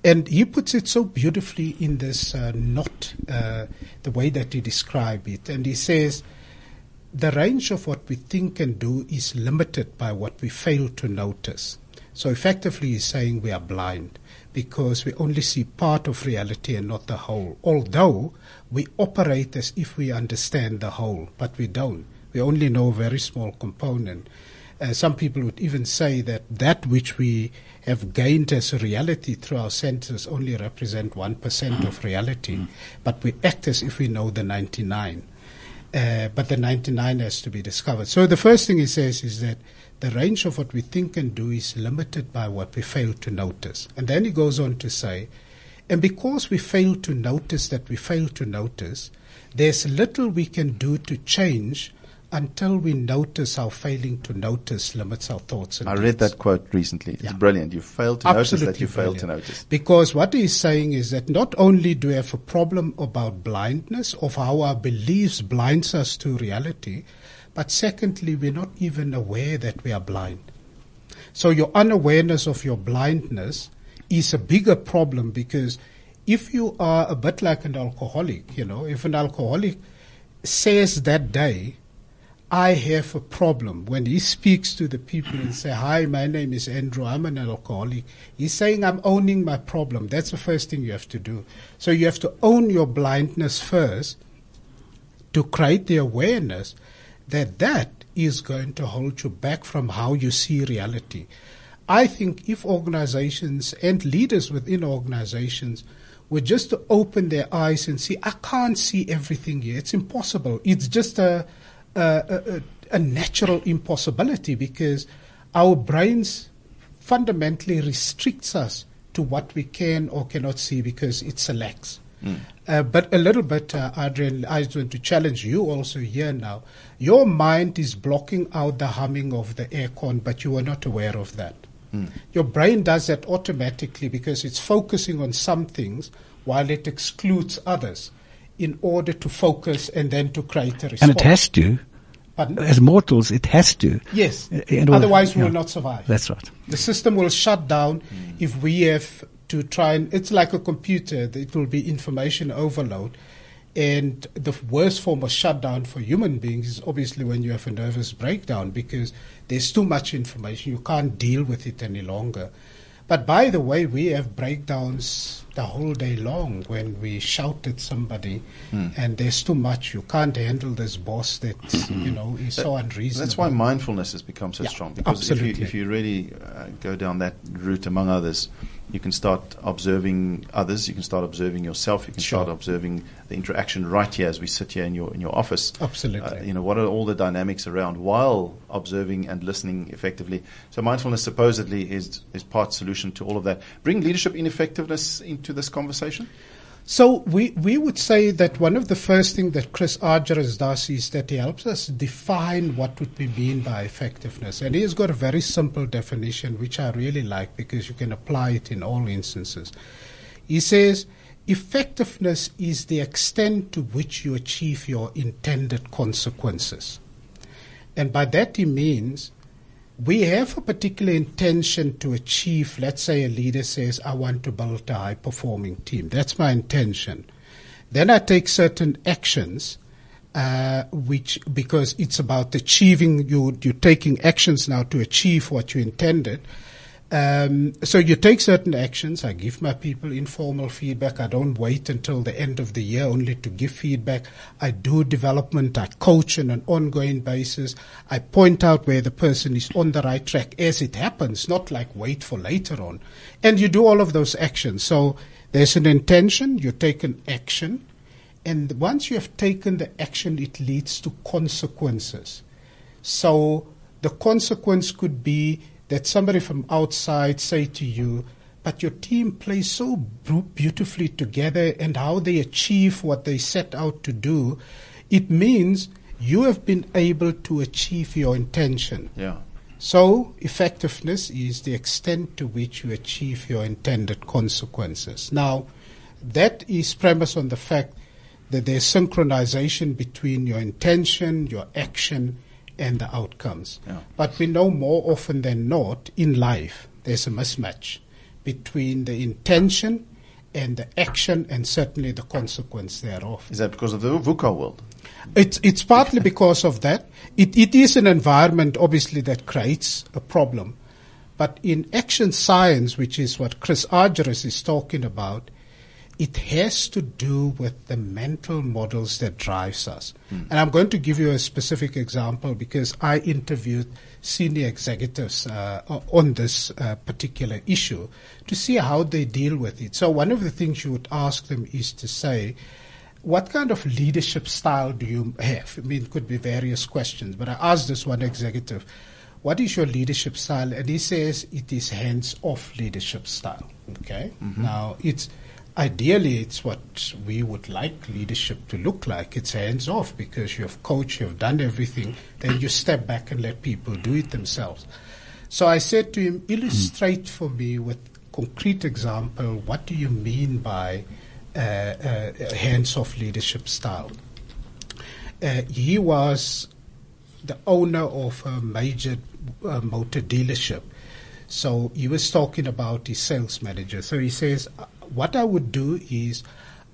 Speaker 4: And he puts it so beautifully in this uh, knot, uh, the way that he describes it. And he says, the range of what we think and do is limited by what we fail to notice. So effectively, he's saying we are blind because we only see part of reality and not the whole. Although we operate as if we understand the whole, but we don't. We only know a very small component. Uh, some people would even say that that which we have gained as a reality through our senses only represent 1% of reality, but we act as if we know the 99. Uh, but the 99 has to be discovered. So the first thing he says is that the range of what we think and do is limited by what we fail to notice. And then he goes on to say, and because we fail to notice that we fail to notice, there's little we can do to change until we notice how failing to notice limits our thoughts and
Speaker 2: I read that quote recently. It's
Speaker 4: Yeah.
Speaker 2: brilliant. You fail to notice that
Speaker 4: Absolutely
Speaker 2: you fail to notice.
Speaker 4: Because what he's saying is that not only do we have a problem about blindness, of how our beliefs blinds us to reality, But secondly, we're not even aware that we are blind. So your unawareness of your blindness is a bigger problem because if you are a bit like an alcoholic, you know, if an alcoholic says that day, I have a problem. When he speaks to the people and say, "Hi, my name is Andrew. I'm an alcoholic," he's saying, "I'm owning my problem." That's the first thing you have to do. So you have to own your blindness first to create the awareness that that is going to hold you back from how you see reality. I think if organizations and leaders within organizations were just to open their eyes and see, I can't see everything here. It's impossible. It's just a a, a, a natural impossibility because our brains fundamentally restricts us to what we can or cannot see because it selects. Mm. Uh, but a little bit, uh, Adriaan, I just want to challenge you also here now. Your mind is blocking out the humming of the aircon, but you are not aware of that. Mm. Your brain does that automatically because it's focusing on some things while it excludes others in order to focus and then to create a response.
Speaker 3: And it has to.
Speaker 4: Pardon?
Speaker 3: As mortals, it has to.
Speaker 4: Yes. Otherwise, we will not survive.
Speaker 3: That's right.
Speaker 4: The system will shut down mm. if we have to try and. It's like a computer. It will be information overload. And the worst form of shutdown for human beings is obviously when you have a nervous breakdown because there's too much information. You can't deal with it any longer. But by the way, we have breakdowns the whole day long when we shout at somebody mm. and there's too much. You can't handle this boss that, you know, is that, so unreasonable.
Speaker 2: That's why mindfulness has become so yeah, strong. Because if you, if you really uh, go down that route, among others, you can start observing others. You can start observing yourself. You can sure. start observing the interaction right here as we sit here in your in your office.
Speaker 4: Absolutely.
Speaker 2: Uh, you know what are all the dynamics around while observing and listening effectively. So mindfulness supposedly is is part solution to all of that. Bring leadership ineffectiveness into this conversation.
Speaker 4: So we, we would say that one of the first things that Chris Argyris does is that he helps us define what would be mean by effectiveness. And he has got a very simple definition, which I really like because you can apply it in all instances. He says, effectiveness is the extent to which you achieve your intended consequences. And by that he means we have a particular intention to achieve. Let's say a leader says, I want to build a high performing team. That's my intention. Then I take certain actions, uh, which, because it's about achieving, you, you're taking actions now to achieve what you intended. Um, so you take certain actions. I give my people informal feedback. I don't wait until the end of the year only to give feedback. I do development. I coach on an ongoing basis. I point out where the person is on the right track as it happens, not like wait for later on. And you do all of those actions. So there's an intention. You take an action. And once you have taken the action, it leads to consequences. So the consequence could be that somebody from outside say to you, but your team plays so beautifully together and how they achieve what they set out to do, it means you have been able to achieve your intention.
Speaker 2: Yeah.
Speaker 4: So, effectiveness is the extent to which you achieve your intended consequences. Now, that is premised on the fact that there's synchronization between your intention, your action, and the outcomes. Yeah. But we know more often than not in life there's a mismatch between the intention and the action and certainly the consequence thereof.
Speaker 2: Is that because of the VUCA world?
Speaker 4: It's, it's partly because of that. It, it is an environment, obviously, that creates a problem. But in action science, which is what Chris Argyris is talking about, it has to do with the mental models that drives us. Mm. And I'm going to give you a specific example because I interviewed senior executives uh, on this uh, particular issue to see how they deal with it. So one of the things you would ask them is to say, what kind of leadership style do you have? I mean, it could be various questions, but I asked this one executive, what is your leadership style? And he says it is hands-off leadership style. Okay. Mm-hmm. Now it's ideally it's what we would like leadership to look like. It's hands off because you have coached, you've done everything, then you step back and let people do it themselves. So I said to him, illustrate for me with concrete example, what do you mean by uh, uh, hands off leadership style? Uh, he was the owner of a major uh, motor dealership. So he was talking about his sales manager. So he says, "Uh, What I would do is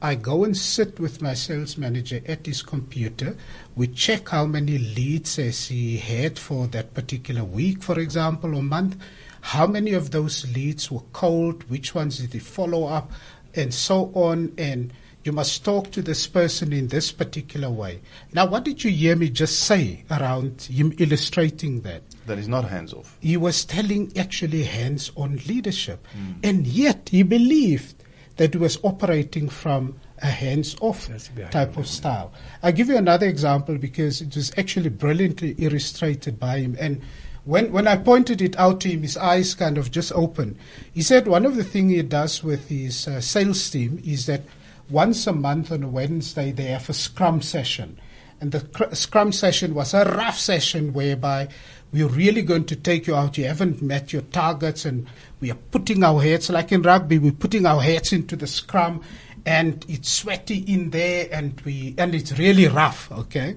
Speaker 4: I go and sit with my sales manager at his computer. We check how many leads has he had for that particular week, for example, or month. How many of those leads were cold? Which ones did he follow up? And so on. And you must talk to this person in this particular way. Now, what did you hear me just say around him illustrating that?
Speaker 2: That is not hands off.
Speaker 4: he was telling actually hands on leadership. Hmm. And yet he believed that was operating from a hands off type of style. I'll give you another example because it was actually brilliantly illustrated by him. And when, when I pointed it out to him, his eyes kind of just opened. He said one of the things he does with his uh, sales team is that once a month on a Wednesday they have a scrum session. And the cr- scrum session was a rough session whereby we're really going to take you out. You haven't met your targets, and we are putting our heads, like in rugby, we're putting our heads into the scrum, and it's sweaty in there, and we and it's really rough. Okay,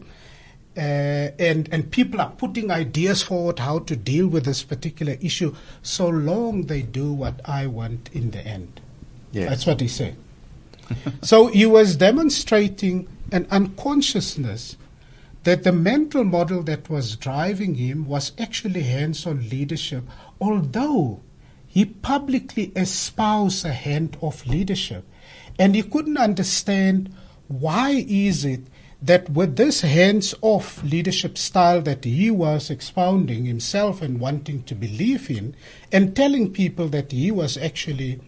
Speaker 4: uh, and and people are putting ideas forward how to deal with this particular issue, so long they do what I want in the end.
Speaker 2: Yes.
Speaker 4: That's what he said. so he was demonstrating an unconsciousness that the mental model that was driving him was actually hands on leadership, although he publicly espoused a hand of leadership. And he couldn't understand why is it that with this hands off leadership style that he was expounding himself and wanting to believe in, and telling people that he was actually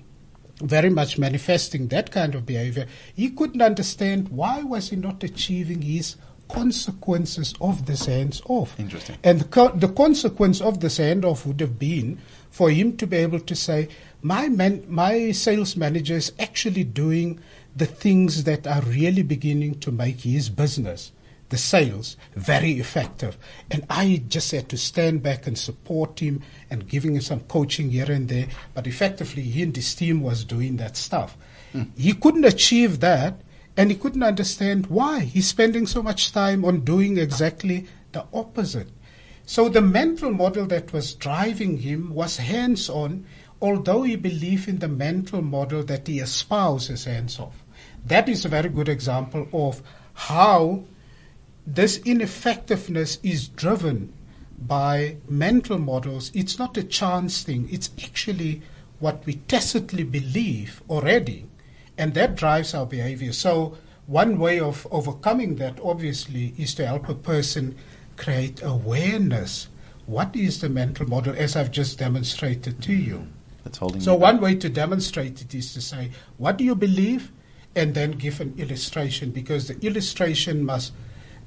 Speaker 4: very much manifesting that kind of behavior, he couldn't understand why was he not achieving his consequences of this hands off.
Speaker 2: Interesting.
Speaker 4: And the, co- the consequence of this handoff would have been for him to be able to say, my man, my sales manager is actually doing the things that are really beginning to make his business, the sales, very effective. And I just had to stand back and support him and giving him some coaching here and there. But effectively, he and his team was doing that stuff. Hmm. He couldn't achieve that, and he couldn't understand why he's spending so much time on doing exactly the opposite. So the mental model that was driving him was hands on, although he believed in the mental model that he espouses hands off. That is a very good example of how this ineffectiveness is driven by mental models. It's not a chance thing, it's actually what we tacitly believe already, and that drives our behavior. So, one way of overcoming that, obviously, is to help a person create awareness. What is the mental model, as I've just demonstrated to you?
Speaker 2: That's holding
Speaker 4: So one way to demonstrate it is to say, what do you believe? And then give an illustration because the illustration must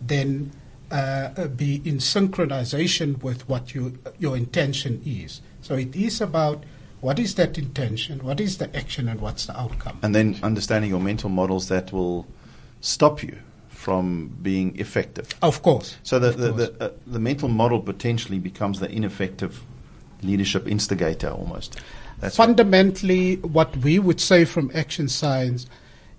Speaker 4: then uh, be in synchronization with what you, your intention is. So it is about what is that intention, what is the action, and what's the outcome.
Speaker 2: and then understanding your mental models that will stop you from being effective.
Speaker 4: Of course.
Speaker 2: So the the,
Speaker 4: course.
Speaker 2: the, uh, the mental model potentially becomes the ineffective leadership instigator almost. That's
Speaker 4: Fundamentally, what we would say from action science,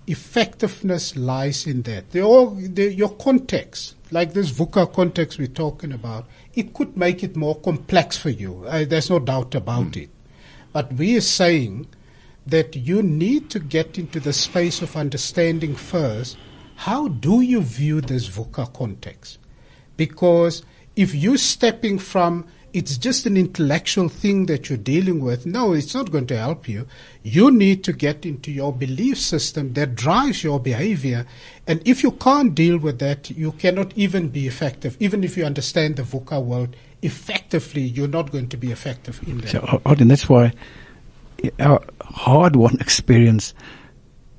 Speaker 4: effectiveness lies in that. The, all, the, your context, like this VUCA context we're talking about, it could make it more complex for you. Uh, there's no doubt about it. But we are saying that you need to get into the space of understanding first how do you view this VUCA context? Because if you're stepping from it's just an intellectual thing that you're dealing with, no, it's not going to help you. You need to get into your belief system that drives your behavior. And if you can't deal with that, you cannot even be effective. Even if you understand the VUCA world effectively, you're not going to be effective in that.
Speaker 3: So, Odin, that's why our hard-won experience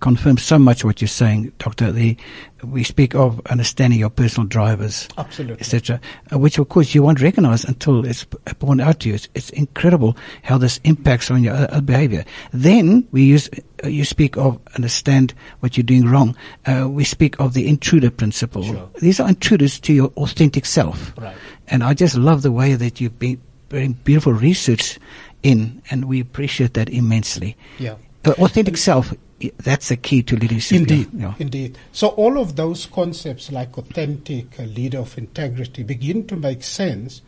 Speaker 3: confirms so much what you're saying, Doctor. The we speak of understanding your personal drivers,
Speaker 4: Absolutely.
Speaker 3: etc., uh, which of course you won't recognize until it's p- borne out to you. It's, it's incredible how this impacts on your uh, uh, behavior. Then we use uh, you speak of understand what you're doing wrong. Uh, we speak of the intruder principle.
Speaker 4: Sure.
Speaker 3: These are intruders to your authentic self.
Speaker 4: Right.
Speaker 3: And I just love the way that you've been very beautiful research in, and we appreciate that immensely.
Speaker 4: Yeah.
Speaker 3: Uh, authentic self that's the key to leadership.
Speaker 4: Indeed,
Speaker 3: Yeah.
Speaker 4: indeed. So all of those concepts like authentic, a leader of integrity, begin to make sense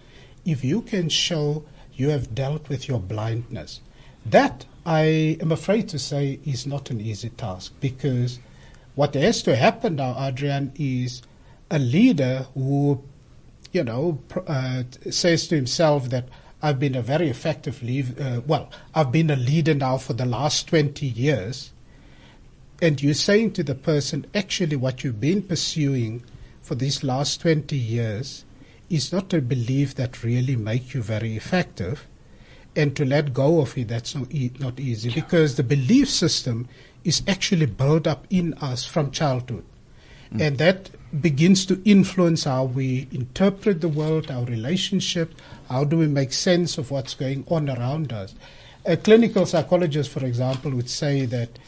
Speaker 4: if you can show you have dealt with your blindness. That, I am afraid to say, is not an easy task because what has to happen now, Adriaan, is a leader who, you know, pr- uh, says to himself that I've been a very effective lead, uh, well, I've been a leader now for the last 20 years and you're saying to the person, actually, what you've been pursuing for these last 20 years is not a belief that really make you very effective. And to let go of it, that's not, e- not easy because the belief system is actually built up in us from childhood. And that begins to influence how we interpret the world, our relationship, how do we make sense of what's going on around us. A clinical psychologist, for example, would say that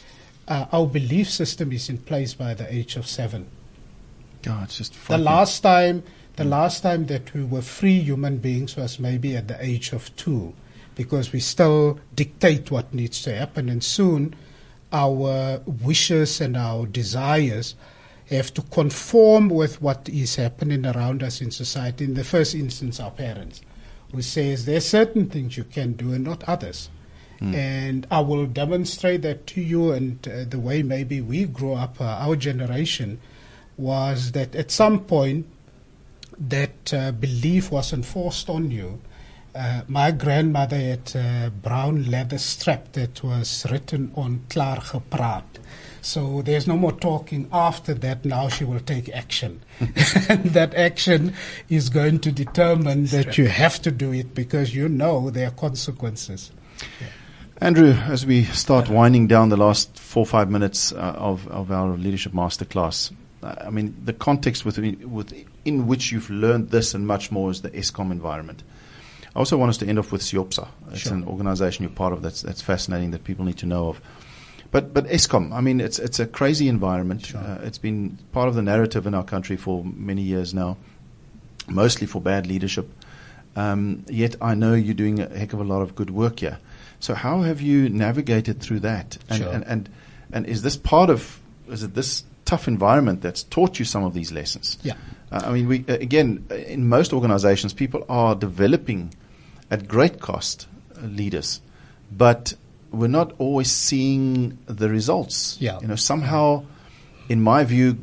Speaker 4: uh, our belief system is in place by the age of seven.
Speaker 2: God, it's just
Speaker 4: The last time, the last time that we were free human beings was maybe at the age of two, because we still dictate what needs to happen, and soon our wishes and our desires have to conform with what is happening around us in society. In the first instance, our parents, who says there are certain things you can do and not others. And I will demonstrate that to you. And uh, the way maybe we grew up, uh, our generation, was that at some point that uh, belief was enforced on you. Uh, my grandmother had a brown leather strap that was written on klaar gepraat. So there's no more talking after that. Now she will take action. and that action is going to determine that you have to do it because you know there are consequences.
Speaker 2: Andrew, as we start winding down the last four or five minutes uh, of, of our leadership masterclass, uh, I mean, the context within, within which you've learned this and much more is the Eskom environment. I also want us to end off with SIOPSA. It's
Speaker 4: Sure.
Speaker 2: an organization you're part of that's, that's fascinating that people need to know of. But, but Eskom, I mean, it's, it's a crazy environment.
Speaker 4: Sure.
Speaker 2: Uh, it's been part of the narrative in our country for many years now, mostly for bad leadership. Um, yet I know you're doing a heck of a lot of good work here. So how have you navigated through that? And,
Speaker 4: Sure.
Speaker 2: and, and, and is this part of, is it this tough environment that's taught you some of these lessons?
Speaker 4: Yeah.
Speaker 2: Uh, I mean, we, uh, again, uh, in most organizations, people are developing at great cost uh, leaders, but we're not always seeing the results.
Speaker 4: Yeah.
Speaker 2: You know, somehow, in my view,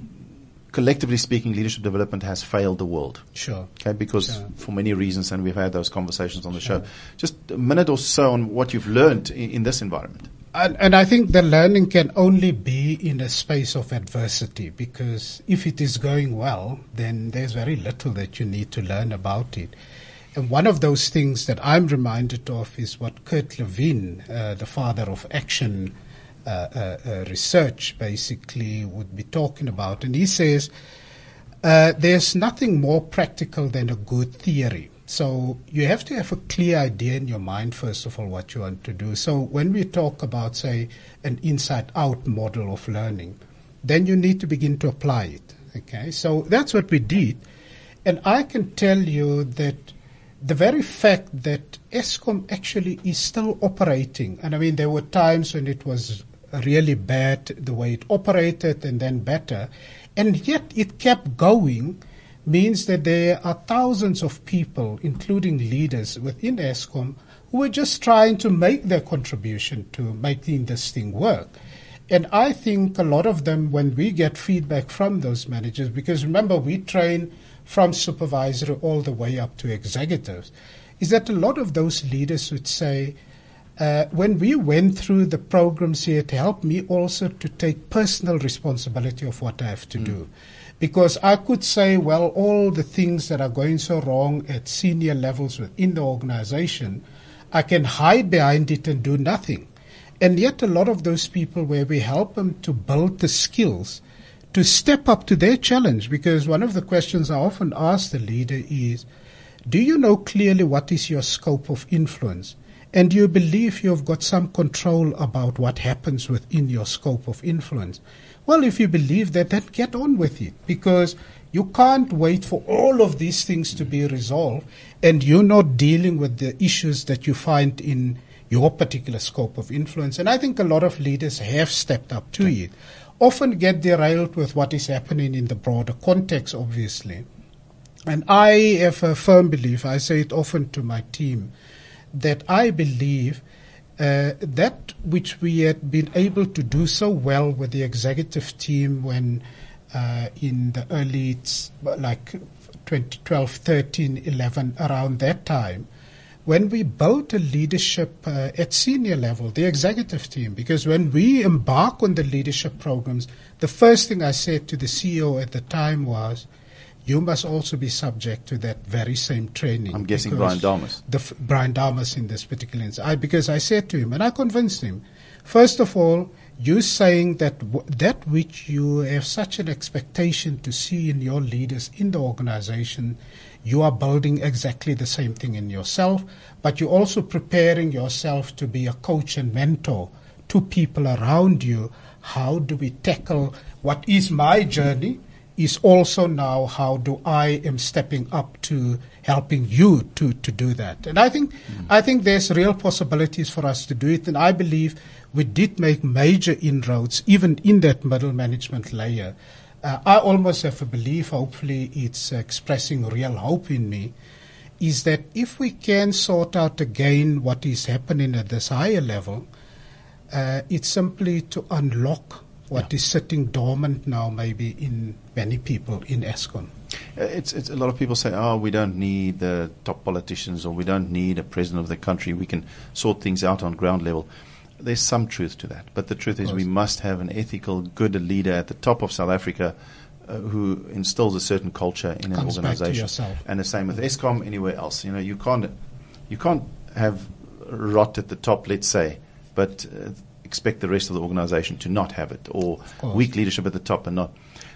Speaker 2: collectively speaking, leadership development has failed the world.
Speaker 4: Sure.
Speaker 2: Okay, because
Speaker 4: Sure.
Speaker 2: for many reasons, and we've had those conversations on the show. Just a minute or so on what you've learned in, in this environment.
Speaker 4: And, and I think the learning can only be in a space of adversity because if it is going well, then there's very little that you need to learn about it. One of those things that I'm reminded of is what Kurt Lewin, uh, the father of action uh, uh, uh, research, basically would be talking about. And he says, uh, there's nothing more practical than a good theory. So you have to have a clear idea in your mind, first of all, what you want to do. So when we talk about, say, an inside out model of learning, then you need to begin to apply it. Okay, so that's what we did. And I can tell you that the very fact that Eskom actually is still operating, and I mean, there were times when it was really bad the way it operated and then better, and yet it kept going, means that there are thousands of people, including leaders within Eskom, who are just trying to make their contribution to making this thing work. And I think a lot of them, when we get feedback from those managers, because remember, we train from supervisory all the way up to executives, is that a lot of those leaders would say, uh, when we went through the programs here, it helped me also to take personal responsibility of what I have to do. Because I could say, well, all the things that are going so wrong at senior levels within the organization, I can hide behind it and do nothing. And yet, a lot of those people where we help them to build the skills to step up to their challenge, because one of the questions I often ask the leader is, do you know clearly what is your scope of influence? And do you believe you've got some control about what happens within your scope of influence? Well, if you believe that, then get on with it because you can't wait for all of these things to be resolved and you're not dealing with the issues that you find in your particular scope of influence. And I think a lot of leaders have stepped up to it. Often get derailed with what is happening in the broader context, obviously. And I have a firm belief, I say it often to my team, that I believe uh, that which we had been able to do so well with the executive team when uh, in the early, like 2012, 13, 11, around that time, when we build a leadership uh, at senior level, the executive team, because when we embark on the leadership programs, the first thing I said to the CEO at the time was, you must also be subject to that very same training.
Speaker 2: I'm guessing Brian Dames.
Speaker 4: The Brian Dames in this particular instance. I, because I said to him, and I convinced him, first of all, you saying that w- that which you have such an expectation to see in your leaders in the organization, you are building exactly the same thing in yourself, but you're also preparing yourself to be a coach and mentor to people around you. How do we tackle what is my journey? is also now how do I am stepping up to helping you to, to do that. And I think mm. I think there's real possibilities for us to do it. And I believe we did make major inroads even in that middle management layer. Uh, I almost have a belief, hopefully it's expressing real hope in me, is that if we can sort out again what is happening at this higher level, uh, it's simply to unlock what yeah. is sitting dormant now, maybe in many people in Eskom.
Speaker 2: Uh, it's, it's a lot of people say, oh, we don't need the top politicians or we don't need a president of the country. We can sort things out on ground level. There's some truth to that, but the truth is we must have an ethical, good leader at the top of South Africa uh, who instills a certain culture in
Speaker 4: Comes
Speaker 2: an organization. And the same with Eskom, anywhere else. You know, you can't you can't have rot at the top, let's say, but uh, expect the rest of the organization to not have it, or weak leadership at the top and not.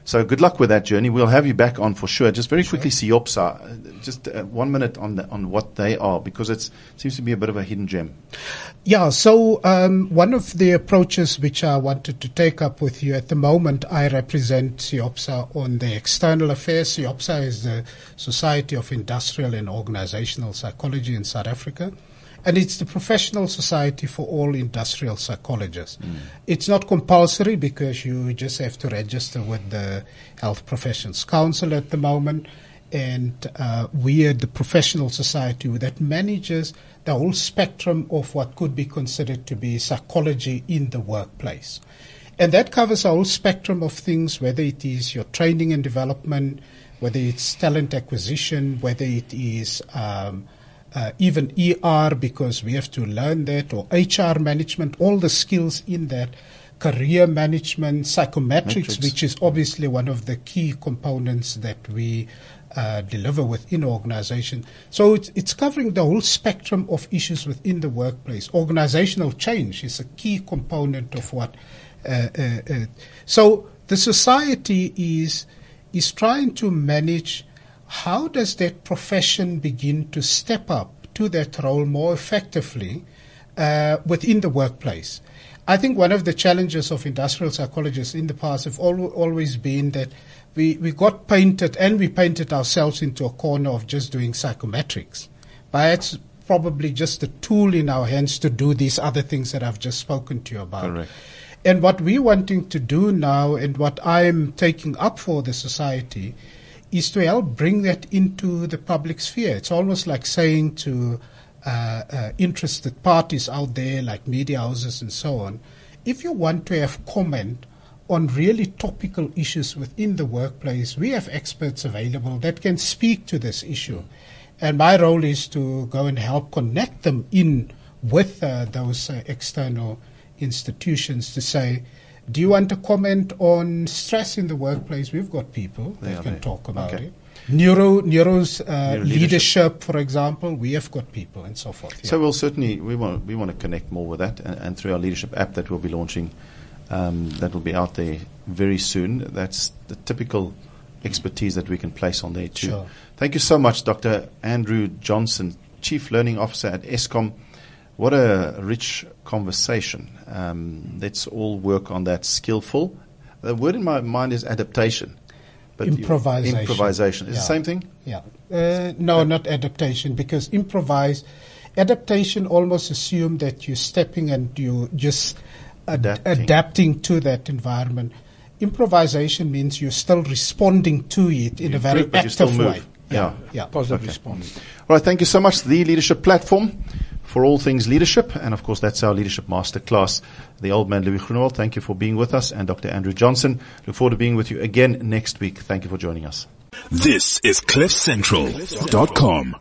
Speaker 2: So good luck with that journey. We'll have you back on for sure. Just very quickly, SIOPSA, uh, just uh, one minute on the, on what they are, because it seems to be a bit of a hidden gem.
Speaker 4: Yeah. So um, one of the approaches which I wanted to take up with you at the moment, I represent Siopsa on the external affairs. Siopsa is the Society of Industrial and Organizational Psychology in South Africa and it's the professional society for all industrial psychologists. Mm. It's not compulsory because you just have to register with the Health Professions Council at the moment, and uh, we are the professional society that manages the whole spectrum of what could be considered to be psychology in the workplace. And that covers a whole spectrum of things, whether it is your training and development, whether it's talent acquisition, whether it is um, uh, even ER because we have to learn that, or HR management, all the skills in that, career management, psychometrics, Metrics. which is obviously one of the key components that we uh, deliver within organization. So it's, it's covering the whole spectrum of issues within the workplace. Organizational change is a key component of what. Uh, uh, uh so the society is is trying to manage how does that profession begin to step up to that role more effectively uh, within the workplace? I think one of the challenges of industrial psychologists in the past have al- always been that we, we got painted and we painted ourselves into a corner of just doing psychometrics. But it's probably just a tool in our hands to do these other things that I've just spoken to you about.
Speaker 2: Correct.
Speaker 4: And what we're wanting to do now and what I'm taking up for the society is to help bring that into the public sphere. It's almost like saying to uh, uh, interested parties out there, like media houses and so on, if you want to have comment on really topical issues within the workplace, we have experts available that can speak to this issue. And my role is to go and help connect them in with uh, those uh, external institutions to say, do you want to comment on stress in the workplace? We've got people that can talk about okay. it. Neuro, Neuro's uh, Neuro leadership. leadership. for example, we have got people and so forth.
Speaker 2: Yeah. So we'll certainly we want we want to connect more with that, and, and through our leadership app that we'll be launching, um, that will be out there very soon. That's the typical expertise that we can place on there too.
Speaker 4: Sure.
Speaker 2: Thank you so much, Dr. Andrew Johnson, Chief Learning Officer at Eskom. What a rich conversation. Um, let's all work on that skillful. The word in my mind is adaptation.
Speaker 4: But improvisation.
Speaker 2: improvisation. Is yeah. the same thing?
Speaker 4: Yeah. Uh, no, not adaptation, because improvise Adaptation almost assumes that you're stepping and you just ad-
Speaker 2: Adapting.
Speaker 4: adapting to that environment. Improvisation means you're still responding to it in
Speaker 2: You
Speaker 4: a very
Speaker 2: improve, but you still
Speaker 4: active
Speaker 2: move.
Speaker 4: way.
Speaker 2: Yeah.
Speaker 4: yeah.
Speaker 3: Positive
Speaker 2: Okay.
Speaker 3: response.
Speaker 2: All right, thank you so much. The Leadership Platform for all things leadership. And of course, that's our Leadership Masterclass. The old man, Louis Groenewald, thank you for being with us. And Dr. Andrew Johnson, look forward to being with you again next week. Thank you for joining us.
Speaker 1: This is CliffCentral.com.